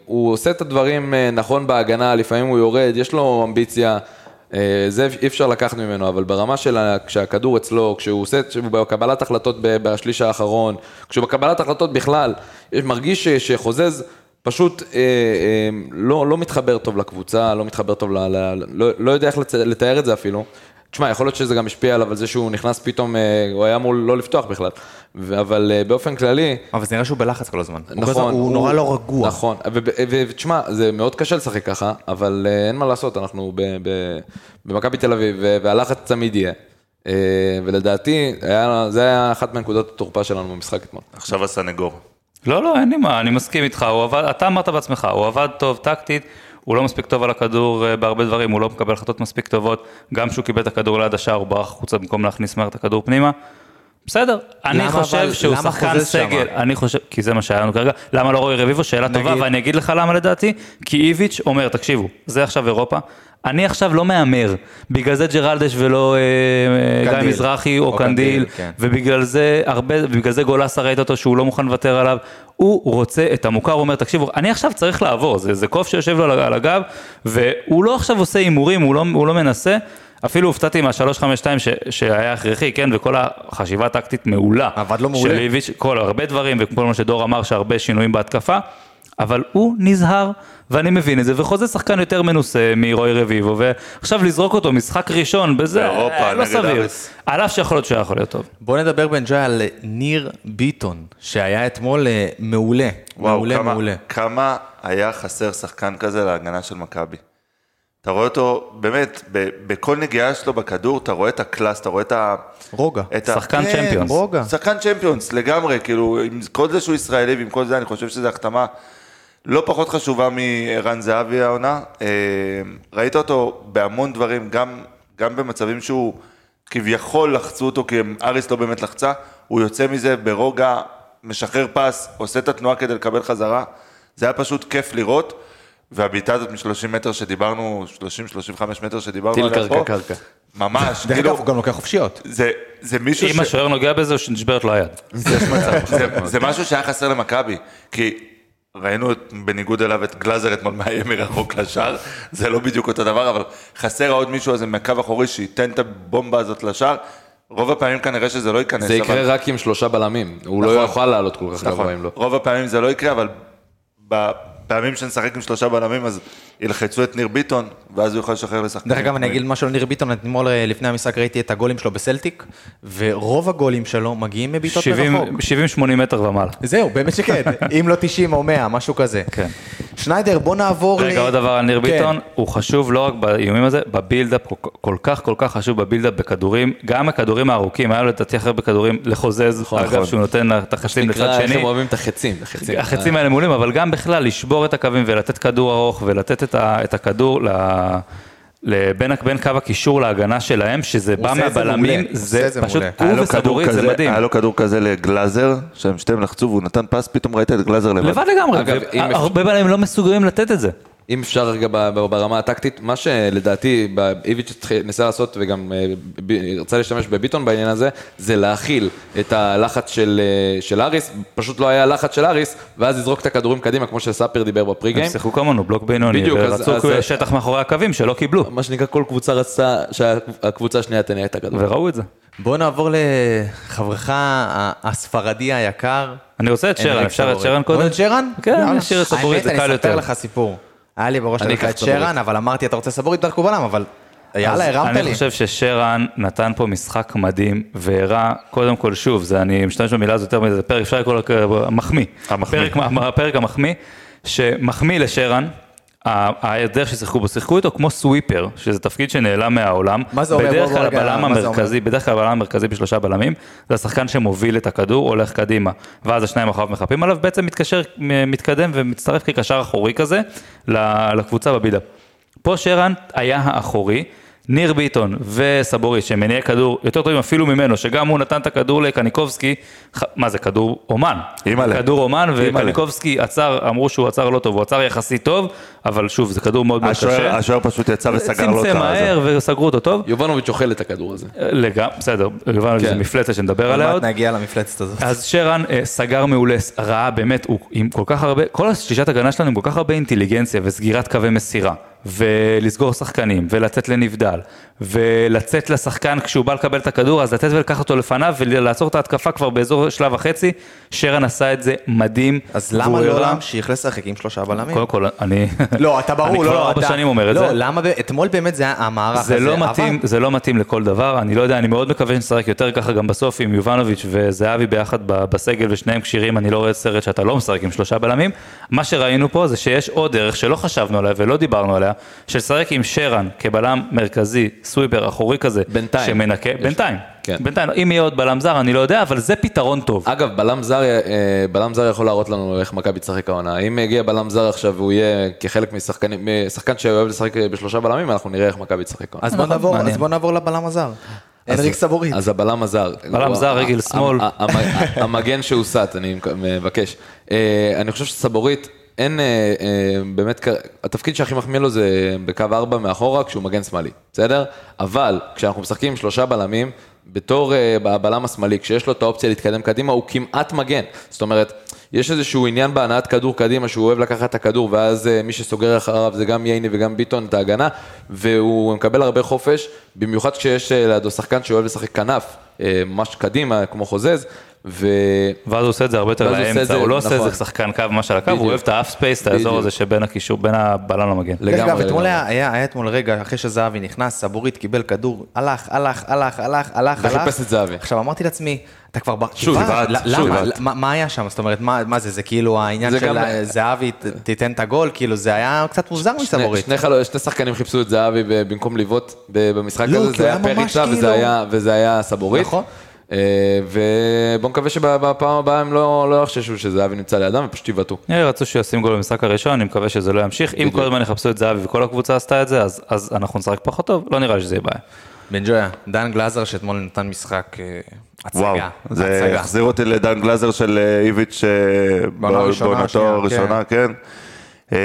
הוא עושה את הדברים אה, נכון בהגנה, לפעמים הוא יורד, יש לו אמביציה, זה אי אפשר לקחת ממנו, אבל ברמה של כשהכדור אצלו, כשהוא עושה, כשהוא בקבלת החלטות בשליש האחרון, כשהוא בקבלת החלטות בכלל, יש- מרגיש שחוזז פשוט אה, אה, לא, לא מתחבר טוב לקבוצה, לא מתחבר טוב, ל, ל, לא, לא יודע איך לתאר את זה אפילו. תשמע, יכול להיות שזה גם השפיע עליו על זה שהוא נכנס פתאום, אה, הוא היה אמור לא לפתוח בכלל. אבל אה, באופן כללי, אבל זה נראה שהוא בלחץ כל הזמן. נכון. הוא נורא לא רגוע. נכון, ותשמע, זה מאוד קשה לשחק ככה, אבל אה, אין מה לעשות, אנחנו ב- ב- במכבי תל אביב, והלחץ תמיד יהיה. ולדעתי, היה- זה היה אחת מנקודות התורפה שלנו במשחק אתמול. עכשיו הסנגור. לא, לא, אין לי מה, אני מסכים איתך, עבד, אתה אמרת בעצמך, הוא עבד טוב טקטית, הוא לא מספיק טוב על הכדור אה, בהרבה דברים, הוא לא מקבל החלטות מספיק טובות, גם כשהוא קיבל את הכדור ליד השער, הוא ברח החוצה במקום להכניס מהר את הכדור פנימה. בסדר, אני חושב שהוא שחקן? סגל, אני חושב, כי זה מה שהיה לנו כרגע, למה לא רועי רביבו? שאלה טובה, ואני אגיד לך למה לדעתי, כי איביץ' אומר, תקשיבו, זה עכשיו אירופה, אני עכשיו לא מהמר, בגלל זה ג'רלדש ולא אה, אה, גיא. מזרחי או או קנדיל, כן. ובגלל זה הרבה, ובגלל זה גולסה ראית אותו שהוא לא מוכן לוותר עליו, הוא רוצה את המוכר, הוא אומר, תקשיבו, אני עכשיו צריך לעבור, זה, זה קוף שיושב לו על, על הגב, והוא לא עכשיו עושה הימורים, הוא לא, הוא לא מנסה, אפילו הופתעתי מה-352 ש- שהיה הכרחי, כן, וכל החשיבה הטקטית מעולה. עבד לו מעולה. של איביץ', כל הרבה דברים, וכל מה שדור אמר, שהרבה שינויים בהתקפה, אבל הוא נזהר, ואני מבין את זה, וחוזה שחקן יותר מנוסה מרועי רביבו, ועכשיו לזרוק אותו משחק ראשון בזה, באירופה, אה, לא סביר. על אף שיכול להיות שהוא היה יכול להיות טוב. בוא נדבר בן ג'וי על ניר ביטון, שהיה אתמול אה, מעולה. וואו, מעולה, כמה, מעולה. כמה היה חסר שחקן כזה להגנה של מכבי. אתה רואה אותו, באמת, ב- בכל נגיעה שלו בכדור, אתה רואה את הקלאס, אתה רואה את ה... רוגע. את ה- שחקן כן, צ'מפיונס. רוגע. שחקן צ'מפיונס, לגמרי, כאילו, עם כל זה שהוא ישראלי ועם כל זה, אני חושב שזו החתמה לא פחות חשובה מערן זהבי העונה. אה, ראית אותו בהמון דברים, גם, גם במצבים שהוא כביכול לחצו אותו, כי אריס לא באמת לחצה, הוא יוצא מזה ברוגע, משחרר פס, עושה את התנועה כדי לקבל חזרה. זה היה פשוט כיף לראות. והבעיטה הזאת מ-30 מטר שדיברנו, 30-35 מטר שדיברנו טיל עליה פה, קרקע קרקע. ממש, דרך כאילו, אגב, הוא גם לוקח חופשיות. זה, זה מישהו אם השוער נוגע בזה, או שנשברת לו היד. זה, זה משהו שהיה חסר למכבי, כי ראינו את, בניגוד אליו את גלאזר אתמול מאיים מרחוק לשער, זה לא בדיוק אותו דבר, אבל חסר עוד מישהו הזה מהקו אחורי שייתן את הבומבה הזאת לשער. רוב הפעמים כנראה שזה לא ייכנס. זה אבל- יקרה רק עם שלושה בלמים, הוא לא נכון. יוכל לעלות כל כך גבוה נכון, אם לא. רוב הפעמים זה לא יקרה, אבל בפעמים שנשחק עם שלושה בלמים, אז ילחצו את ניר ביטון, ואז הוא יכול לשחרר לשחקנים. דרך אגב, אני אגיד משהו על ניר ביטון, אתמול אה, לפני המשחק ראיתי את הגולים שלו בסלטיק, ורוב הגולים שלו מגיעים מבעיטות מרחוק. 70-80 מטר ומעלה. זהו, באמת שכן, *laughs* אם לא 90 או 100, משהו כזה. כן. שניידר, בוא נעבור. רגע, עוד דבר על ניר כן. ביטון, הוא חשוב לא רק באיומים הזה, בבילדאפ, כל- כל כך כל כך חשוב בבילדאפ בכדורים, גם הכדורים הארוכים, היה לו לדעתי הכי הרבה כדורים לחוזז, אגב, שהוא נותן את החצים לצד נקרא, איך שני. הם אוהבים את החצים. החצים. החצים האלה מעולים, אבל גם בכלל לשבור את הקווים ולתת כדור ארוך ולתת את, ה, את הכדור ל, לבין, בין קו הקישור להגנה שלהם, שזה בא את זה מהבלמים, זה את זה פשוט, הוא וכדורים, זה מדהים. היה לו כדור כזה לגלאזר, שהם שתיהם לחצו והוא נתן פס, פתאום ראית את גלאזר לבד. לבד לגמרי, אגב, הרבה בלמים לא מסוגלים לתת את זה. אם אפשר רגע ברמה הטקטית, מה שלדעתי איביץ' ניסה לעשות וגם אה, רצה להשתמש בביטון בעניין הזה, זה להכיל את הלחץ של, אה, של אריס, פשוט לא היה לחץ של אריס, ואז לזרוק את הכדורים קדימה, כמו שספיר דיבר הם בפריגיים. שיחקו כמונו, בלוק בינוני, ורצו אז- שטח מאחורי הקווים שלא קיבלו, מה שנקרא, כל קבוצה רצתה שהקבוצה השנייה תניע את הכדור. וראו את זה. בוא נעבור לחברך הספרדי היקר. אני רוצה את שרן, אפשר את. שרן קודם? בוא את שרן? כן, יאללה. נשאיר את סבורית, זה האמת, קל אני יותר. אספר לך סיפור. היה לי בראש אני לתת לך אקח את. שרן, אבל אמרתי, אתה רוצה סבורית דרך בלם, אבל יאללה, הרמת לי. אני חושב ששרן נתן פה משחק מדהים, והראה, קודם כל, שוב, זה, אני משתמש במילה הזאת יותר מזה, זה פרק, אפשר לקרוא לו מחמיא. המחמיא. פרק, הפרק המחמיא, שמחמיא לשרן, הדרך ששיחקו בו, שיחקו איתו כמו סוויפר, שזה תפקיד שנעלם מהעולם. מה זה אומר? בדרך כלל הבלם המרכזי, בדרך כלל הבלם המרכזי בשלושה בלמים, זה השחקן שמוביל את הכדור, הולך קדימה, ואז השניים אחריו מחפים עליו, בעצם מתקשר, מתקדם ומצטרף כקשר אחורי כזה לקבוצה בבידאפ. פה שרן היה האחורי, ניר ביטון וסבוריץ', שהם מניעי כדור יותר טובים אפילו ממנו, שגם הוא נתן את הכדור לקניקובסקי, ח- מה זה, כדור אומן. אימא'לה. כדור אומן. וקניקובסקי עצר, אמרו שהוא עצר לא טוב, הוא עצר יחסית טוב, אבל שוב, זה כדור מאוד מאוד קשה. השוער פשוט יצא וסגר לו את צמצם מהר וסגרו אותו טוב. יובנוביץ' אוכל את הכדור הזה. לגמרי, בסדר, שזה כן. מפלצת שנדבר עליה עוד נגיע למפלצת הזאת. אז שרן אה, סגר מעולה, ראה באמת, הוא עם כל כך הרבה, כל השלישת הגנה שלנו עם כל כך הרבה אינטליגנציה וסגירת קווי מסירה, ולסגור שחקנים, ולצאת לנבדל, ולצאת לשחקן כשהוא בא לקבל את הכדור, אז לתת ולקחת אותו לפניו, ולעצור את ההתקפה כבר באזור שלב וחצי, שרן עשה את זה מדהים. אז למה לא להמשיך לשחק עם שלושה בלמים? קודם כל, אני... לא, אתה ברור, אני לא, כבר לא, ארבע שנים אומר את לא, זה. למה, ב- אתמול באמת זה המערך הזה, זה לא. מתאים, זה לא מתאים לכל דבר, אני לא יודע, אני מאוד מקווה שנשחק יותר ככה גם בסוף עם יובנוביץ' וזהבי ביחד בסגל ושניהם כשירים, אני לא רואה סרט שאתה לא משחק עם שלושה בלמים. מה שראינו פה זה שיש עוד דרך שלא חשבנו עליה ולא דיברנו עליה, של לשחק עם שרן כבלם מרכזי, סוויפר אחורי כזה, בינתיים. שמנקה, בינתיים, כן. בינתיים, אם יהיה עוד בלם זר אני לא יודע, אבל זה פתרון טוב. אגב, בלם זר, אה, בלם זר יכול להראות לנו איך מכבי תשחק העונה. אם יגיע בלם זר עכשיו והוא יהיה כחלק משחקנים, משחקן שאוהב לשחק בשלושה בלמים, אנחנו נראה איך מכבי תשחק העונה. אז בוא נכון, נעבור. אז בוא נעבור לבלם הזר. הנריק סבורית. אז הבלם הזר. בלם זר, רגל ה- שמאל. המגן שהוסט, אני מבקש. אה, אני חושב שסבורית, אין, אה, אה, באמת, התפקיד שהכי מחמיא לו זה בקו 4 מאחורה, כשהוא מגן שמאלי, בסדר? אבל כשאנחנו משחקים עם שלושה בלמים, בתור אה, הבלם השמאלי, כשיש לו את האופציה להתקדם קדימה, הוא כמעט מגן. זאת אומרת, יש איזשהו עניין בהנעת כדור קדימה, שהוא אוהב לקחת את הכדור, ואז אה, מי שסוגר אחריו זה גם ייני וגם ביטון את ההגנה, והוא מקבל הרבה חופש, במיוחד כשיש אה, לידו שחקן שאוהב לשחק כנף, אה, ממש קדימה, כמו חוזז, ו... ואז הוא עושה את זה הרבה יותר ואז הוא עושה את לאמצע, זה, הוא לא עושה נכון. איזה שחקן קו ממש על הקו, הוא. אוהב את ה half space, את האזור. הזה שבין הקישור, בין הבלם למגן. לגמרי, אתמול. היה, היה, היה אתמול רגע, אחרי שזהבי נכנס, סבורית קיבל כדור, הלך, הלך, הלך, הלך, הלך, הלך. וחיפש את זהבי. עכשיו אמרתי לעצמי, אתה כבר... שוב, למה? מה- מה היה שם? זאת אומרת, מה מה זה? זה כאילו העניין זה של זהבי תיתן את הגול, כאילו זה היה קצת מוזר מסבורית. שני, שחקנים חיפשו את זהבי במקום לבעוט במשחק לא, הזה, זה היה פריצה כאילו- וזה היה, וזה היה סבורית. נכון. אה, ובוא נקווה שבפעם הבאה הם לא, לא יחששו שזהבי נמצא לידם ופשוט יבעטו. אה, רצו שהוא ישים גול במשחק הראשון, אני מקווה שזה לא ימשיך. אם כל הזמן יחפשו את זהבי וכל הקבוצה עשתה את זה, אז- אז אנחנו נשחק פחות טוב, לא נראה לי שזה יהיה בעיה. בן ג'ויה, דן גלאזר שאתמול נתן משחק אה, וואו, הצגה. זה הצגה. החזיר אותי לדן גלזר של איביץ' בעונתו הראשונה, כן. אה,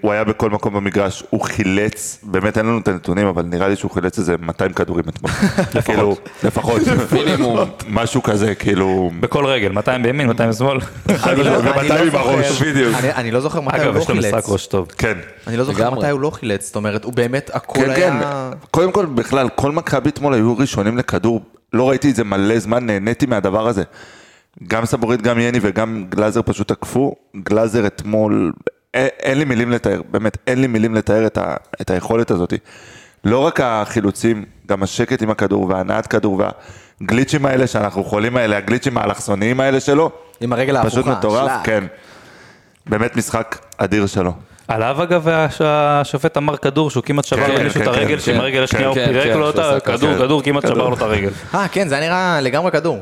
הוא היה בכל מקום במגרש, הוא חילץ, באמת אין לנו את הנתונים, אבל נראה לי שהוא חילץ איזה 200 כדורים אתמול. *laughs* כאילו, לפחות. מינימום. משהו כזה, כאילו... בכל רגל, 200 בימין, 200 בשמאל. אני לא- אני ומתי לא עם זוכר- הראש, בדיוק. אני- לא זוכר מתי הוא אגב, לא יש לו משחק חילץ. ראש טוב. כן. אני לא זוכר. מתי הוא לא חילץ, זאת אומרת, הוא באמת, הכל כן, כן. היה... קודם כל, בכלל, כל מכבי אתמול היו ראשונים לכדור. לא ראיתי את זה מלא זמן, נהניתי מהדבר הזה. גם סבורית, גם יני וגם גלאזר פשוט תקפו. גלאזר אתמול, אין, אין לי מילים לתאר, באמת, אין לי מילים לתאר את, ה, את היכולת הזאת. לא רק החילוצים, גם השקט עם הכדור והנעת כדור והגליצ'ים האלה שאנחנו חולים האלה, הגליצ'ים האלכסוניים האלה שלו. עם הרגל ההפוכה. פשוט מטורף, שלק. כן. באמת משחק אדיר שלו. עליו אגב הש- השופט אמר כדור שהוא כמעט שבר כן, למישהו את כן, הרגל, כן, שעם כן, הרגל השנייה הוא פירק לו אותה. כדור. כדור כמעט. שבר לו את הרגל. אה, כן, זה היה נראה לגמרי כדור.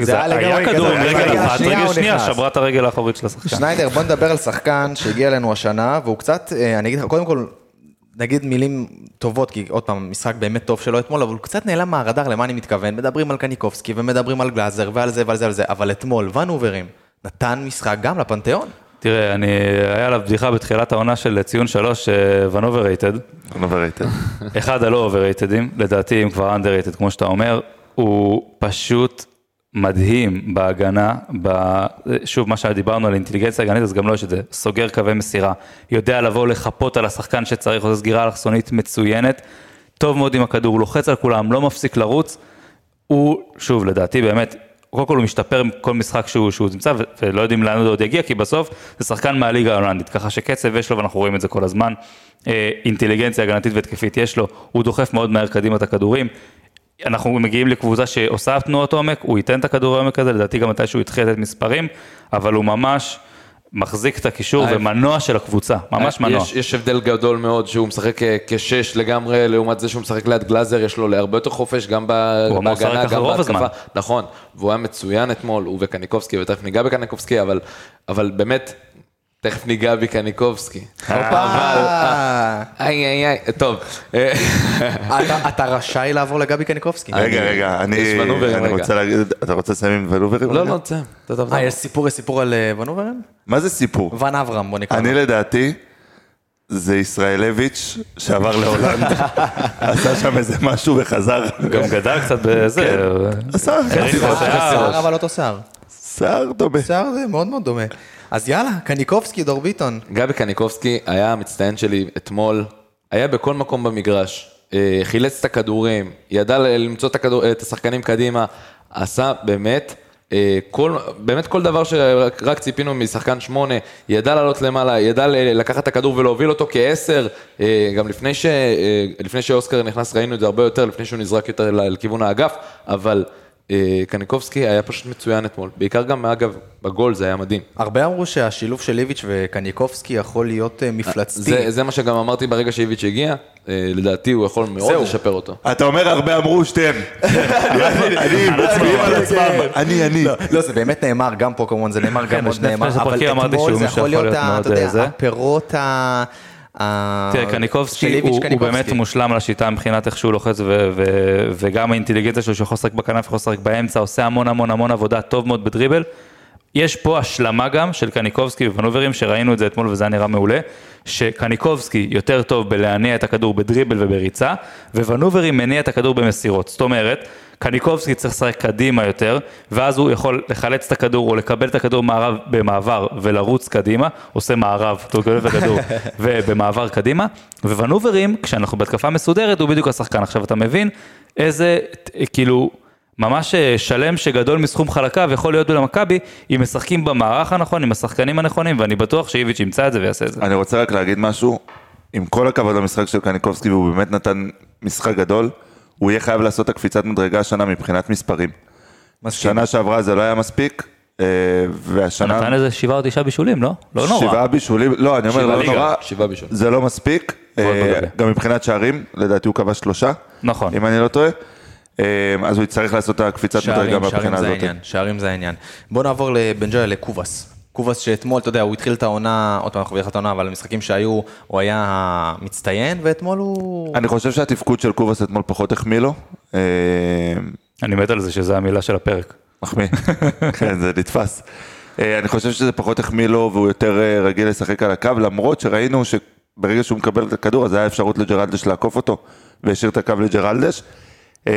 זה היה כדור עם רגל אחת, רגל הוא שנייה. שברה את הרגל האחורית של השחקן. שניידר, בוא נדבר על שחקן שהגיע אלינו השנה, והוא קצת, אה, אני אגיד לך, קודם כל, נגיד מילים טובות, כי עוד פעם, משחק באמת טוב שלו אתמול, אבל הוא קצת נעלם מהרדאר, למה אני מתכוון? מדברים על קניקובסקי, ומדברים על גלאזר, ועל זה ועל זה ועל זה, אבל אתמול, ונו ברים, נתן משחק גם לפנתיאון. תראה, אני, היה לה בדיחה בתחילת העונה של ציון שלוש, ון overrated. overrated. אחד הלא overrated ים, לדעתי הם כבר underrated, כמו שאתה אומר, הוא פשוט מדהים בהגנה, ב... שוב, מה שדיברנו על אינטליגנציה הגנית, אז גם לו יש את זה, סוגר קווי מסירה, יודע לבוא לחפות על השחקן שצריך, עושה סגירה אלכסונית מצוינת, טוב מאוד עם הכדור, לוחץ על כולם, לא מפסיק לרוץ, הוא, שוב, לדעתי באמת, קודם כל הוא משתפר כל משחק שהוא, שהוא נמצא, ו- ולא יודעים לאן הוא עוד יגיע, כי בסוף זה שחקן מהליגה ההולנדית, ככה שקצב יש לו ואנחנו רואים את זה כל הזמן. אה, אינטליגנציה הגנתית והתקפית יש לו, הוא דוחף מאוד מהר קדימה את הכדורים. אנחנו מגיעים לקבוצה שעושה תנועות עומק, הוא ייתן את הכדור העומק הזה, לדעתי גם מתי שהוא התחיל לתת מספרים, אבל הוא ממש מחזיק את הקישור אה, ומנוע של הקבוצה, ממש מנוע. יש, יש הבדל גדול מאוד שהוא משחק כ- כשש לגמרי, לעומת זה שהוא משחק ליד גלאזר, יש לו הרבה יותר חופש, גם בהגנה, גם. בהתקפה. נכון, והוא היה מצוין אתמול, הוא וקניקובסקי, ותכף ניגע בקניקובסקי, אבל, אבל באמת, תכף ניגע בי קניקובסקי. אה, איי איי איי, טוב. אתה- רשאי לעבור לגבי קניקובסקי. רגע, רגע, אני ונוברים. רוצה להגיד, אתה רוצה לסיים עם ונוברים? לא? לא, תסיים. אה. יש סיפור, יש סיפור על אה, ונוברן? מה זה סיפור? ון אברהם, בוא נקרא אני. לדעתי, זה ישראלביץ' שעבר להולנד, *laughs* עשה שם איזה משהו וחזר. גם גדל קצת בזה. עשה, חריף עשה, אבל אותו שיער. שיער דומה. שיער זה מאוד מאוד דומה. אז יאללה, קניקובסקי, דור ביטון. גבי קניקובסקי היה המצטיין שלי אתמול, היה בכל מקום במגרש, אה, חילץ את הכדורים, ידע למצוא את, הכדור, את השחקנים קדימה, עשה באמת, אה, כל, באמת כל דבר שרק רק ציפינו משחקן שמונה, ידע לעלות למעלה, ידע לקחת את הכדור ולהוביל אותו כעשר, אה, גם לפני, ש, לפני שאוסקר נכנס ראינו את זה הרבה יותר, לפני שהוא נזרק יותר לכיוון האגף, אבל קניקובסקי היה פשוט מצוין אתמול, בעיקר גם אגב, בגול זה היה מדהים. הרבה אמרו שהשילוב של ליביץ' וקניקובסקי יכול להיות אה, מפלצתי. זה, זה מה שגם אמרתי ברגע שאיביץ' הגיע, אה, לדעתי הוא יכול מאוד זהו. לשפר אותו. אתה אומר הרבה אמרו שתיהם. *laughs* *laughs* אני, מצביעים על עצמם. אני, אני. לא, זה באמת נאמר, גם פה כמובן זה נאמר, גם עוד נאמר, אבל אתמול זה יכול להיות, אתה יודע, אה. הפירות ה... תראה, קניקובסקי הוא. באמת מושלם לשיטה מבחינת איך שהוא לוחץ ו- ו- וגם האינטליגנציה שלו שיכול לשחק בכנף, יכול לשחק באמצע, עושה המון המון המון עבודה טוב מאוד בדריבל. יש פה השלמה גם של קניקובסקי וונוברים שראינו את זה אתמול וזה היה נראה מעולה, שקניקובסקי יותר טוב בלהניע את הכדור בדריבל ובריצה, וונוברים מניע את הכדור במסירות. זאת אומרת, קניקובסקי צריך לשחק קדימה יותר, ואז הוא יכול לחלץ את הכדור או לקבל את הכדור מערב, במעבר ולרוץ קדימה, עושה מערב, הוא מקבל את הכדור, *laughs* ובמעבר קדימה, וונוברים, כשאנחנו בהתקפה מסודרת, הוא בדיוק השחקן. עכשיו אתה מבין איזה, כאילו, ממש אה, שלם שגדול מסכום חלקיו יכול להיות למכבי, אם משחקים במערך הנכון, עם השחקנים הנכונים, ואני בטוח שאיביץ' ימצא את זה ויעשה את זה. אני רוצה רק להגיד משהו, עם כל הכבוד למשחק של קניקובסקי, והוא באמת נתן משחק גדול, הוא יהיה חייב לעשות את הקפיצת מדרגה השנה מבחינת מספרים. מסכים. שנה שעברה זה לא היה מספיק, אה, והשנה... נתן איזה שבעה או תשעה בישולים, לא? לא נורא. שבעה בישולים, לא, אני אומר, לא ליגה, נורא, שבעה בישול. זה לא מספיק, אה. גם מבחינת שערים, לדעתי הוא כבש שלושה, נכון. אם אני לא טועה, אז הוא יצטרך לעשות את הקפיצת מדרגה מהבחינה הזאת. העניין, שערים זה העניין. בוא נעבור לבנג'ויה לקובאס. קובאס שאתמול, אתה יודע, הוא התחיל את העונה, עוד פעם אנחנו ביחד את העונה, אבל המשחקים שהיו, הוא היה המצטיין, ואתמול הוא... אני חושב שהתפקוד של קובאס אתמול פחות החמיא לו. אה, אני מת על זה שזה המילה של הפרק. מחמיא, *laughs* כן, זה נתפס. אה, אני חושב שזה פחות החמיא לו והוא יותר אה, רגיל לשחק על הקו, למרות שראינו שברגע שהוא מקבל את הכדור, אז היה אפשרות לג'רלדש לעקוף אותו, והשאיר את הקו לג'רלדש. היה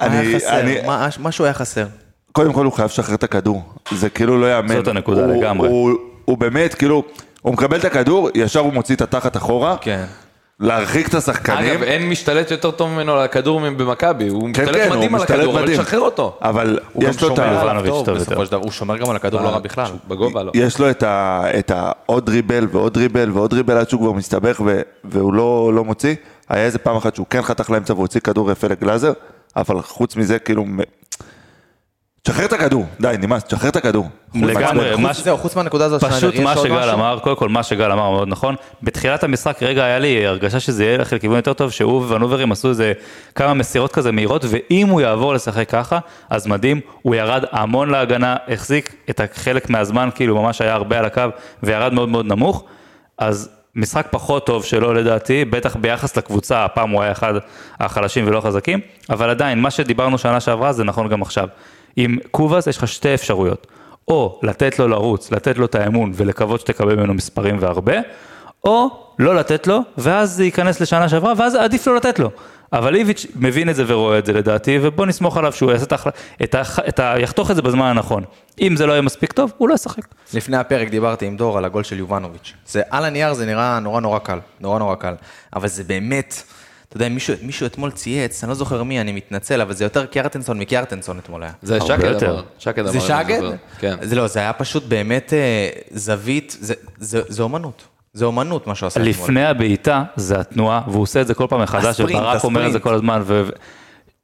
אני, חסר, אני, מה- משהו היה חסר. קודם כל הוא חייב לשחרר את הכדור, זה כאילו לא יאמן. זאת הנקודה הוא- לגמרי. הוא, הוא באמת, כאילו, הוא מקבל את הכדור, ישר הוא מוציא את התחת אחורה, כן. להרחיק את השחקנים. אגב, אין משתלט יותר טוב ממנו על הכדור במכבי, הוא כן, משתלט כן, הוא מדהים על משתלט הכדור, אבל מדהים. לשחרר אותו. אבל הוא יש לו את ה... הוא שומר גם על הכדור לא רע בכלל. בגובה לא. יש לו את, ה, דריבל ועוד דריבל ועוד דריבל עד שהוא כבר מסתבך ו, והוא לא, לא מוציא. היה איזה פעם אחת שהוא כן חתך לאמצע והוציא כדור יפה לגלאזר, אבל חוץ מזה כאילו... תשחרר את הכדור, די, נמאס, תשחרר את הכדור. לגמרי, חוץ- זהו, מהנקודה הזאת, פשוט מה שגל? אמר, קודם כל מה שגל אמר מאוד נכון. בתחילת המשחק רגע היה לי הרגשה שזה יהיה לך לכיוון יותר טוב, שהוא וונוברים עשו איזה כמה מסירות כזה מהירות, ואם הוא יעבור לשחק ככה, אז מדהים, הוא ירד המון להגנה, החזיק את החלק מהזמן, כאילו ממש היה הרבה על הקו, וירד מאוד מאוד נמוך, אז משחק פחות טוב שלו לדעתי, בטח ביחס לקבוצה, הפעם הוא היה אחד החלשים ולא החזקים, אבל עדיין, מה שדיברנו שנה שעברה זה נכון גם עכשיו. עם קובאס יש לך שתי אפשרויות, או לתת לו לרוץ, לתת לו את האמון ולקוות שתקבל ממנו מספרים והרבה, או לא לתת לו, ואז זה ייכנס לשנה שעברה, ואז עדיף לא לתת לו. אבל איביץ' מבין את זה ורואה את זה לדעתי, ובוא נסמוך עליו שהוא יעשה את, ההחל... את, ה... את ה... יחתוך את זה בזמן הנכון. אם זה לא יהיה מספיק טוב, הוא לא ישחק. לפני הפרק דיברתי עם דור על הגול של יובנוביץ'. זה על הנייר זה נראה נורא נורא קל, נורא נורא קל. אבל זה באמת, אתה יודע, מישהו, מישהו אתמול צייץ, אני לא זוכר מי, אני מתנצל, אבל זה יותר קיארטנסון מקיארטנסון אתמול היה. זה שקד יותר. אמר. שקד אמר. זה שאגד? זוכר. כן. זה לא, זה היה פשוט באמת אה, זווית, זה, זה, זה אומנות. זה אומנות מה שהוא עשה אתמול. לפני הבעיטה זה התנועה, והוא עושה את זה כל פעם מחדש, וברק אומר את זה. כל הזמן,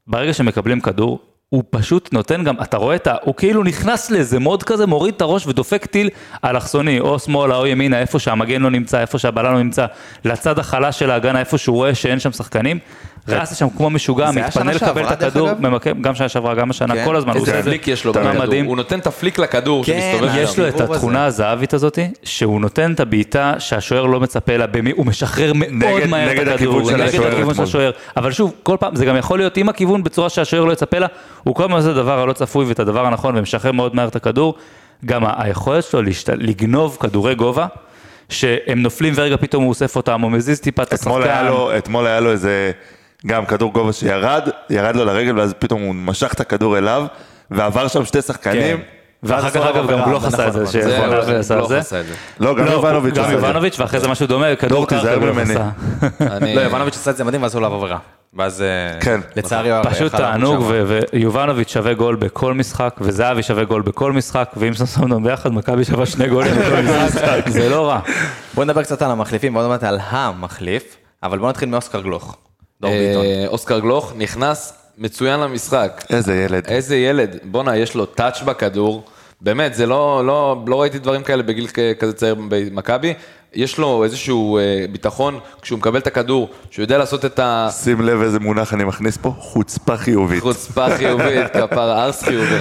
וברגע שמקבלים כדור, הוא פשוט נותן גם, אתה רואה את ה... הוא כאילו נכנס לאיזה מוד כזה, מוריד את הראש ודופק טיל אלכסוני, או שמאלה או ימינה, איפה שהמגן לא נמצא, איפה שהבלם לא נמצא, לצד החלש של ההגנה, איפה שהוא רואה שאין שם שחקנים. רץ לשם כמו משוגע, מתפנה לקבל את הכדור, גם שנה שעברה, גם השנה, כן. כל הזמן. איזה. פליק יש לו בכדור. הוא נותן את הפליק לכדור כן, שמסתובב יש יש לו את. התכונה הזהבית הזאת, שהוא נותן את הבעיטה שהשוער לא מצפה לה, הוא משחרר מאוד מהר את הכדור, נגד השוער הכיוון של. השוער, אבל שוב, כל פעם, זה גם יכול להיות עם הכיוון בצורה שהשוער לא יצפה לה, הוא כל הזמן עושה את הדבר הלא צפוי ואת הדבר הנכון ומשחרר מאוד מהר את הכדור, גם היכולת שלו. לגנוב כדורי גובה, שהם נופלים ורגע פתאום הוא אוסף אותם, הוא מזיז טיפה את השחקן. אתמול היה לו איזה, גם כדור גובה שירד, ירד לו לרגל, ואז פתאום הוא משך את הכדור אליו, ועבר שם שתי שחקנים. כן. ואחר כך אגב גם גלוך עשה את זה, נכון, הוא להביא עשה לא את זה. עשה את זה. לא, גם יובנוביץ' גם עשה את זה. יובנוביץ', ואחרי זה משהו דומה, כדור דור, תיזהר קרקע ממני. עשה. לא, יובנוביץ' עשה את זה מדהים, ואז הוא לא עבירה. ואז אה, כן. לצערי הוא פשוט תענוג, ויובנוביץ' שווה גול בכל משחק, וזהבי שווה גול בכל משחק, ואם אותם ביחד, מכבי שווה שני גולים בכל *laughs* משחק, זה לא רע. בוא נדבר קצת על המחליפים, בוא נדבר על המחליף, אבל בוא נתחיל מאוסקר גלוך. דור ביטון. אה, אוסקר גלוך נכנס מצוין למשחק. איזה ילד. איזה ילד, בואנה, יש לו טאץ' בכדור. באמת, זה לא, לא, לא ראיתי דברים כאלה בגיל כזה צעיר במכבי. יש לו איזשהו אה, ביטחון כשהוא מקבל את הכדור, שהוא יודע לעשות את שים לב איזה מונח אני מכניס פה, חוצפה חיובית. החוצפה חיובית, *laughs* כפר ארס חיובי.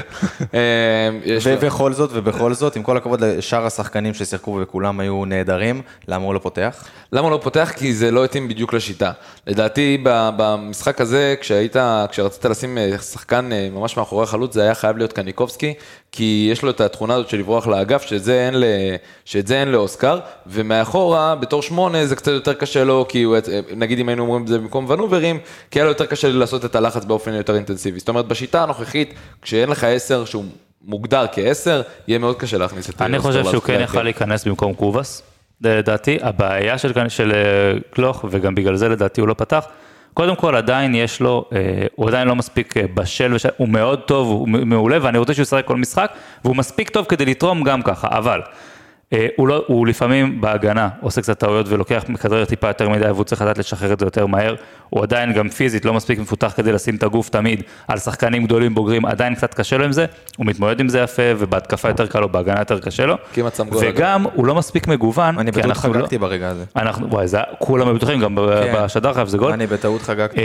אה, ובכל זאת, ובכל זאת, עם כל הכבוד לשאר השחקנים ששיחקו וכולם היו נהדרים, למה הוא לא פותח? למה הוא לא פותח? כי זה לא התאים בדיוק לשיטה. לדעתי, במשחק הזה, כשהיית, כשרצית לשים אה, שחקן ממש מאחורי החלוץ, זה היה חייב להיות קניקובסקי, כי יש לו את התכונה הזאת של לברוח לאגף, שאת זה אין, ל, שאת זה אין לאוסקר, ומאחורה, בתור שמונה, זה קצת יותר קשה לו, כי הוא, אה, נגיד אם היינו אומרים את זה במקום ונוברים, כי היה לו יותר קשה לעשות את הלחץ באופן יותר אינטנסיבי. זאת אומרת, בשיטה הנוכחית, כשאין לך עשר שהוא מוגדר כעשר, יהיה מאוד קשה להכניס את אני אוסקר חושב שהוא כן. יכל להיכנס במקום קובאס, לדעתי. הבעיה של, של אה, גלוך, וגם בגלל זה לדעתי הוא לא פתח, קודם כל עדיין יש לו, אה, הוא עדיין לא מספיק אה, בשל, וש... הוא מאוד טוב, הוא מעולה, ואני רוצה שהוא ישחק כל משחק, והוא מספיק טוב כדי לתרום גם ככה, אבל הוא, לא, הוא לפעמים בהגנה עושה קצת טעויות ולוקח, מכדרר טיפה יותר מדי, והוא צריך לדעת לשחרר את זה יותר מהר. הוא עדיין גם פיזית לא מספיק מפותח כדי לשים את הגוף תמיד על שחקנים גדולים בוגרים, עדיין קצת קשה לו עם זה, הוא מתמודד עם זה יפה, ובהתקפה יותר קל לו, בהגנה יותר קשה לו. כמעט שם גול, וגם, הוא לא מספיק מגוון, אני בטעות לא... חגגתי ברגע הזה. אנחנו, וואי, זה, כולם בטוחים, גם כן. בשדר חייב זה גול. אני בטעות חגגתי.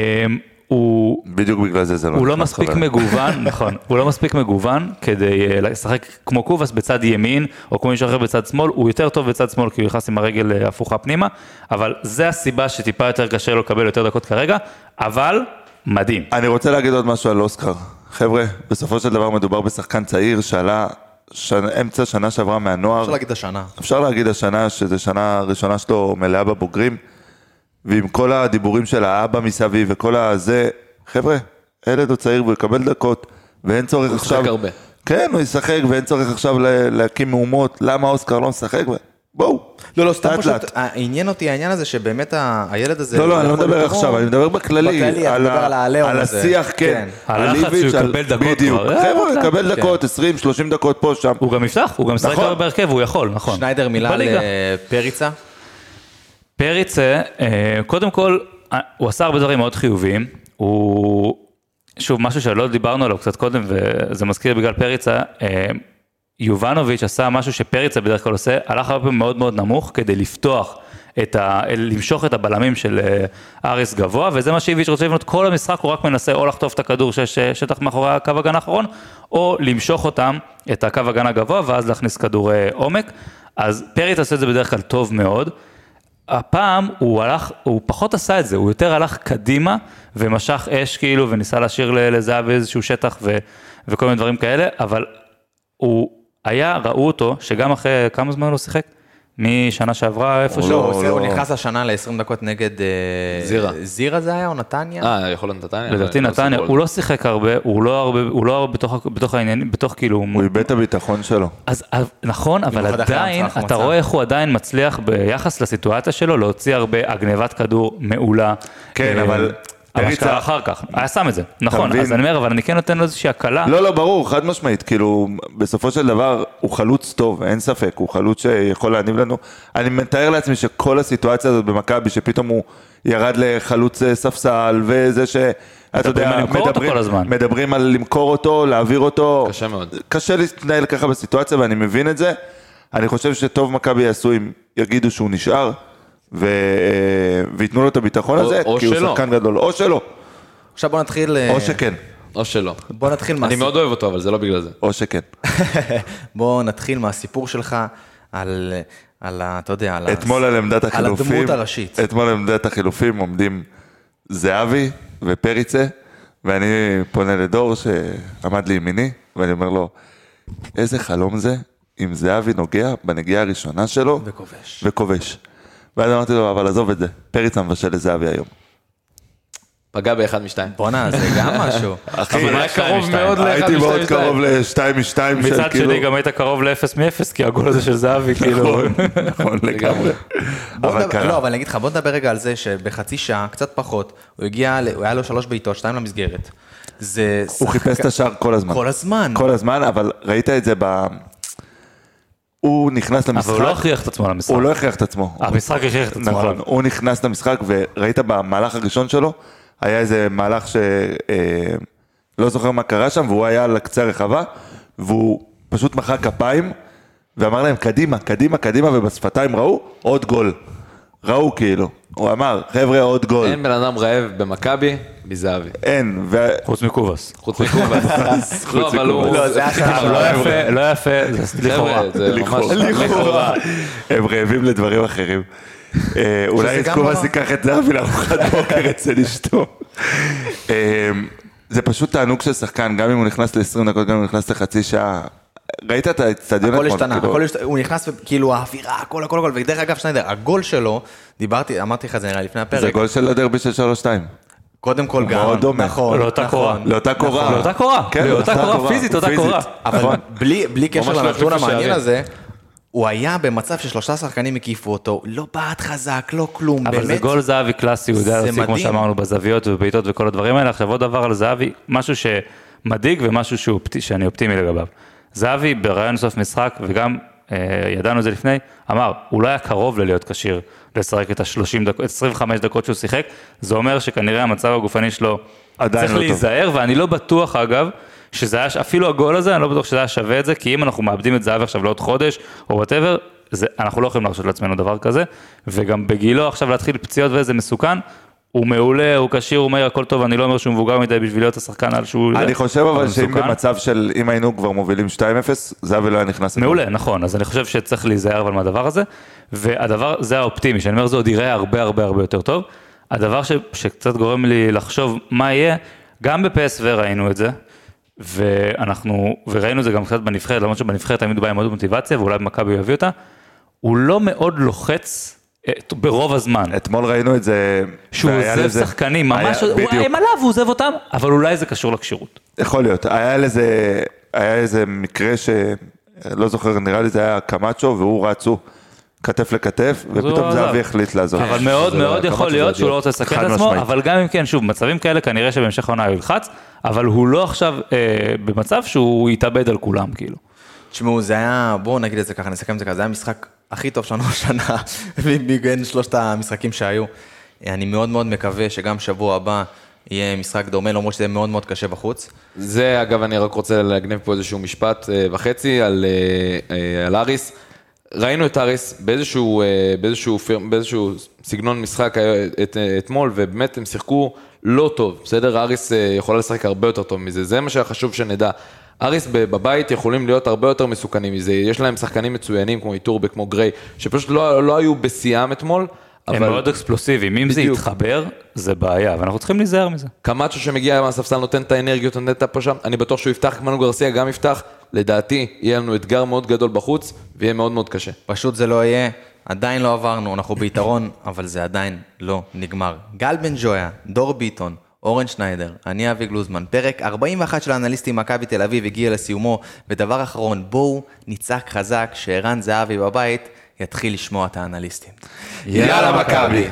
הוא, בדיוק בגלל זה זה לא הוא לא מספיק חברים. מגוון, *laughs* נכון, הוא לא מספיק מגוון כדי אה, לשחק כמו קובאס בצד ימין, או כמו מישהו אחר בצד שמאל, הוא יותר טוב בצד שמאל כי הוא נכנס עם הרגל אה, הפוכה פנימה, אבל זה הסיבה שטיפה יותר קשה לו לקבל יותר דקות כרגע, אבל מדהים. אני רוצה להגיד עוד משהו על אוסקר. חבר'ה, בסופו של דבר מדובר בשחקן צעיר שעלה שנ... אמצע שנה שעברה מהנוער. אפשר להגיד השנה. אפשר להגיד השנה שזו שנה ראשונה שלו מלאה בבוגרים, ועם כל הדיבורים של האבא מסביב וכל הזה, חבר'ה, ילד הוא צעיר והוא יקבל דקות, ואין צורך ישחק עכשיו... הרבה. כן, הוא ישחק ואין צורך עכשיו לה- להקים מהומות, למה אוסקר לא משחק? בואו, לא, לא, סתם פשוט. אה, עניין אותי העניין הזה שבאמת הילד הזה... לא, לא, אני לא מדבר. עכשיו, אני מדבר בכללי, על מדבר ה- על העליהום על הזה. השיח, כן. כן. על הלחץ שהוא יקבל דקות בדיוק. כבר. אה, חבר'ה, הוא לאט, יקבל כן. דקות, 20, 30 דקות פה, שם. הוא גם יפתח, הוא גם משחק נכון. כבר בהרכב, הוא יכול, נכון. שניידר מילה. לפריצה. פריצה, אה, קודם כל, אה, הוא עשה הרבה דברים מאוד חיוביים. הוא, שוב, משהו שלא דיברנו עליו קצת קודם, וזה מזכיר בגלל פריצה, אה, יובנוביץ' עשה משהו שפריצה בדרך כלל עושה, הלך הרבה פעמים מאוד מאוד נמוך כדי לפתוח את ה... למשוך את הבלמים של אריס גבוה, וזה מה שאיביץ' רוצה לבנות כל המשחק, הוא רק מנסה או לחטוף את הכדור שיש שטח מאחורי הקו הגנה האחרון, או למשוך אותם, את הקו הגנה גבוה, ואז להכניס כדורי עומק. אז פריץ עושה את זה בדרך כלל טוב מאוד. הפעם הוא הלך, הוא פחות עשה את זה, הוא יותר הלך קדימה ומשך אש כאילו וניסה להשאיר לזהב איזשהו שטח ו, וכל מיני דברים כאלה, אבל הוא היה, ראו אותו, שגם אחרי כמה זמן הוא שיחק? משנה שעברה איפשהו? לא, לא, הוא עושה- הוא לא. נכנס השנה ל-20 דקות נגד... אה, זירה. זירה זה היה או נתניה? אה, יכול להיות נתניה? לדעתי לא נתניה, הוא. לא שיחק הרבה, הוא לא הרבה, הוא לא הרבה בתוך, העניינים, בתוך כאילו, הוא איבד את הביטחון שלו. אז נכון, אבל עדיין, אתה. רואה איך הוא עדיין מצליח ביחס לסיטואציה שלו להוציא הרבה הגנבת כדור מעולה. כן, אה, אבל מה שקרה אחר כך, היה שם את זה, נכון? אז אני אומר, אבל אני כן נותן לו איזושהי הקלה. לא, לא, ברור, חד משמעית, כאילו, בסופו של דבר, הוא חלוץ טוב, אין ספק, הוא חלוץ שיכול להניב לנו. אני מתאר לעצמי שכל הסיטואציה הזאת במכבי, שפתאום הוא ירד לחלוץ אה, ספסל, וזה ש... אתה מדברים יודע, הזמן. מדברים על למכור אותו, להעביר אותו. קשה מאוד. קשה להתנהל ככה בסיטואציה, ואני מבין את זה. אני חושב שטוב מכבי יעשו אם יגידו שהוא נשאר, ו... אה, וייתנו לו את הביטחון או- הזה, או כי הוא שלא. שחקן גדול, או שלא, עכשיו בוא נתחיל... אה, או שכן, או שלא. בוא נתחיל אני מהסיפור. מאוד אוהב אותו, אבל זה לא בגלל זה. או שכן. *laughs* בוא נתחיל מהסיפור שלך על, על ה... אתה יודע, על ה- אתמול על עמדת על החילופים, הדמות הראשית. אתמול על עמדת החילופים עומדים זהבי ופריצה, ואני פונה לדור שעמד לימיני, ואני אומר לו, איזה חלום זה אם זהבי נוגע בנגיעה הראשונה שלו, וכובש. וכובש. ואז אמרתי לו, אבל עזוב את זה, פריצה מבשל לזהבי היום. פגע באחד משתיים. בואנה, זה גם *laughs* משהו. אחי, אבל היה קרוב מאוד לאחד הייתי מאוד משתיים קרוב שתיים. *laughs* לשתיים משתיים של מצד כאילו... שני גם היית קרוב ל-0 מ-0, כי הגול הזה של זהבי, *laughs* כאילו... נכון, נכון לגמרי. לא, אבל אני אגיד לך, בוא נדבר רגע על זה שבחצי שעה, קצת פחות, הוא הגיע, הוא היה לו שלוש בעיטות, שתיים למסגרת. זה... הוא חיפש את השער כל הזמן. כל הזמן. כל הזמן, אבל ראית את זה ב... הוא נכנס למשחק. אבל הוא לא הכריח את עצמו למשחק. הוא לא הכריח את עצמו. המשחק הכריח את עצמו נכון, עליו. הוא נכנס למשחק וראית במהלך הראשון שלו, היה איזה מהלך ש... אה, לא זוכר מה קרה שם, והוא היה על קצה הרחבה, והוא פשוט מחא כפיים, ואמר להם, קדימה, קדימה, קדימה, ובשפתיים ראו, עוד גול. ראו כאילו. הוא אמר, חבר'ה, עוד גול. אין בן אדם רעב במכבי מזהבי. אין, ו... חוץ מקובס. חוץ מקובאס. *laughs* לא, אבל הוא... לא, זה היה לא יפה, לא יפה, זה לכאורה. חבר'ה, זה ממש... לכאורה. הם רעבים לדברים אחרים. אה, אולי קובאס לא- ייקח את זהבי לארוחת בוקר אצל אשתו. אה, זה פשוט תענוג של שחקן, גם אם הוא נכנס ל-20 דקות, גם אם הוא נכנס לחצי שעה. ראית את האצטדיון הכל אתמול, השתנה, כאילו, הכל השתנה, הוא נכנס, כאילו האווירה, הכל, הכל, הכל, ודרך אגב, שניידר, הגול שלו, דיברתי, אמרתי לך את זה נראה לפני זה הפרק, גול של הדרבי של 3-2. קודם כל גם, מאוד דומה. נכון, לאותה נכון. קורה. לאותה קורה. לאותה קורה, כן, לאותה קורה, פיזית, אותה קורה. אבל נכון. בלי, בלי קשר לא לנתון המעניין. הזה, הוא היה במצב ששלושה שחקנים הקיפו אותו, לא בעט חזק, לא כלום, אבל זה באמת. גול זהבי קלאסי, הוא יודע זה להוציא, כמו. שאמרנו, בזוויות ובבעיטות וכל הדברים האלה. עכשיו עוד דבר על זהבי, משהו שמדאיג ומשהו שאני אופטימי לגביו. זהבי בראיון סוף משחק, וגם אה, ידענו את זה לפני, אמר, הוא לא היה קרוב ללהיות כשיר לשחק את ה-30 דקות, 25 דקות שהוא שיחק, זה אומר שכנראה המצב הגופני שלו עדיין צריך לא טוב. להיזהר, ואני לא בטוח אגב, שזה היה, אפילו הגול הזה, אני לא בטוח שזה היה שווה את זה, כי אם אנחנו מאבדים את זהבי עכשיו לעוד חודש, או whatever, אנחנו לא יכולים להרשות לעצמנו דבר כזה, וגם בגילו עכשיו להתחיל פציעות וזה מסוכן, הוא מעולה, הוא כשיר, הוא מהיר, הכל טוב, אני לא אומר שהוא מבוגר מדי בשביל להיות השחקן על שהוא... אני חושב אבל שאם. במצב של, אם היינו כבר מובילים 2-0, זהבי לא היה נכנס. מעולה, נכון, אז אני חושב שצריך להיזהר אבל מהדבר הזה, והדבר, זה האופטימי, שאני אומר, זה עוד יראה הרבה הרבה הרבה יותר טוב. הדבר ש, שקצת גורם לי לחשוב מה יהיה, גם בפסו ראינו את זה, ואנחנו, וראינו את זה גם קצת בנבחרת, למרות שבנבחרת תמיד בא עם עוד מוטיבציה, ואולי במכבי הוא יביא אותה, הוא לא מאוד לוחץ אה, ברוב הזמן. אתמול ראינו את זה. שהוא עוזב לזה- שחקנים, ממש, היה- הוא. הם עליו, הוא עוזב אותם, אבל אולי זה קשור לכשירות. יכול להיות, היה לזה, היה איזה מקרה ש... לא זוכר, נראה לי זה היה קמאצ'ו, והוא רצו כתף לכתף, ופתאום. זהבי החליט לעזוב. אבל מאוד מאוד יכול להיות שהוא. לא רוצה לסכן את עצמו, משמעית. אבל גם אם כן, שוב, מצבים כאלה כנראה שבהמשך העונה הוא ילחץ, אבל הוא לא עכשיו אה, במצב שהוא יתאבד על כולם, כאילו. תשמעו, זה היה, בואו נגיד את זה ככה, נסכם את זה ככה, זה היה המשחק הכי טוב שלנו *laughs* השנה, מבין שלושת המשחקים שהיו. אני מאוד מאוד מקווה שגם שבוע הבא יהיה משחק דומה, למרות שזה מאוד מאוד קשה בחוץ. זה, אגב, אני רק רוצה להגניב פה איזשהו משפט אה, וחצי על, אה, אה, על אריס. ראינו את אריס באיזשהו, אה, באיזשהו, באיזשהו סגנון משחק את, אה, אתמול, ובאמת הם שיחקו לא טוב, בסדר? אריס אה, יכולה לשחק הרבה יותר טוב מזה, זה מה שחשוב שנדע. אריס בבית יכולים להיות הרבה יותר מסוכנים מזה, יש להם שחקנים מצוינים כמו איטורבה, כמו גריי, שפשוט לא, לא היו בשיאם אתמול, הם אבל מאוד אקספלוסיביים, אם זה בדיוק. יתחבר, זה בעיה, ואנחנו צריכים להיזהר מזה. קמצ'ו שמגיע מהספסל נותן את האנרגיות, נותן את הפה שם, אני בטוח שהוא יפתח, מנו גרסיה גם יפתח, לדעתי יהיה לנו אתגר מאוד גדול בחוץ, ויהיה מאוד מאוד קשה. פשוט זה לא יהיה, עדיין לא עברנו, אנחנו ביתרון, אבל זה עדיין לא נגמר. גל בן ג'ויה, דור ביטון, אורן שניידר, אני אבי גלוזמן, פרק 41 של האנליסטים מכבי תל אביב הגיע לסיומו, ודבר אחרון, בואו נצעק חזק שערן זהבי בבית יתחיל לשמוע את האנליסטים. יאללה מכבי.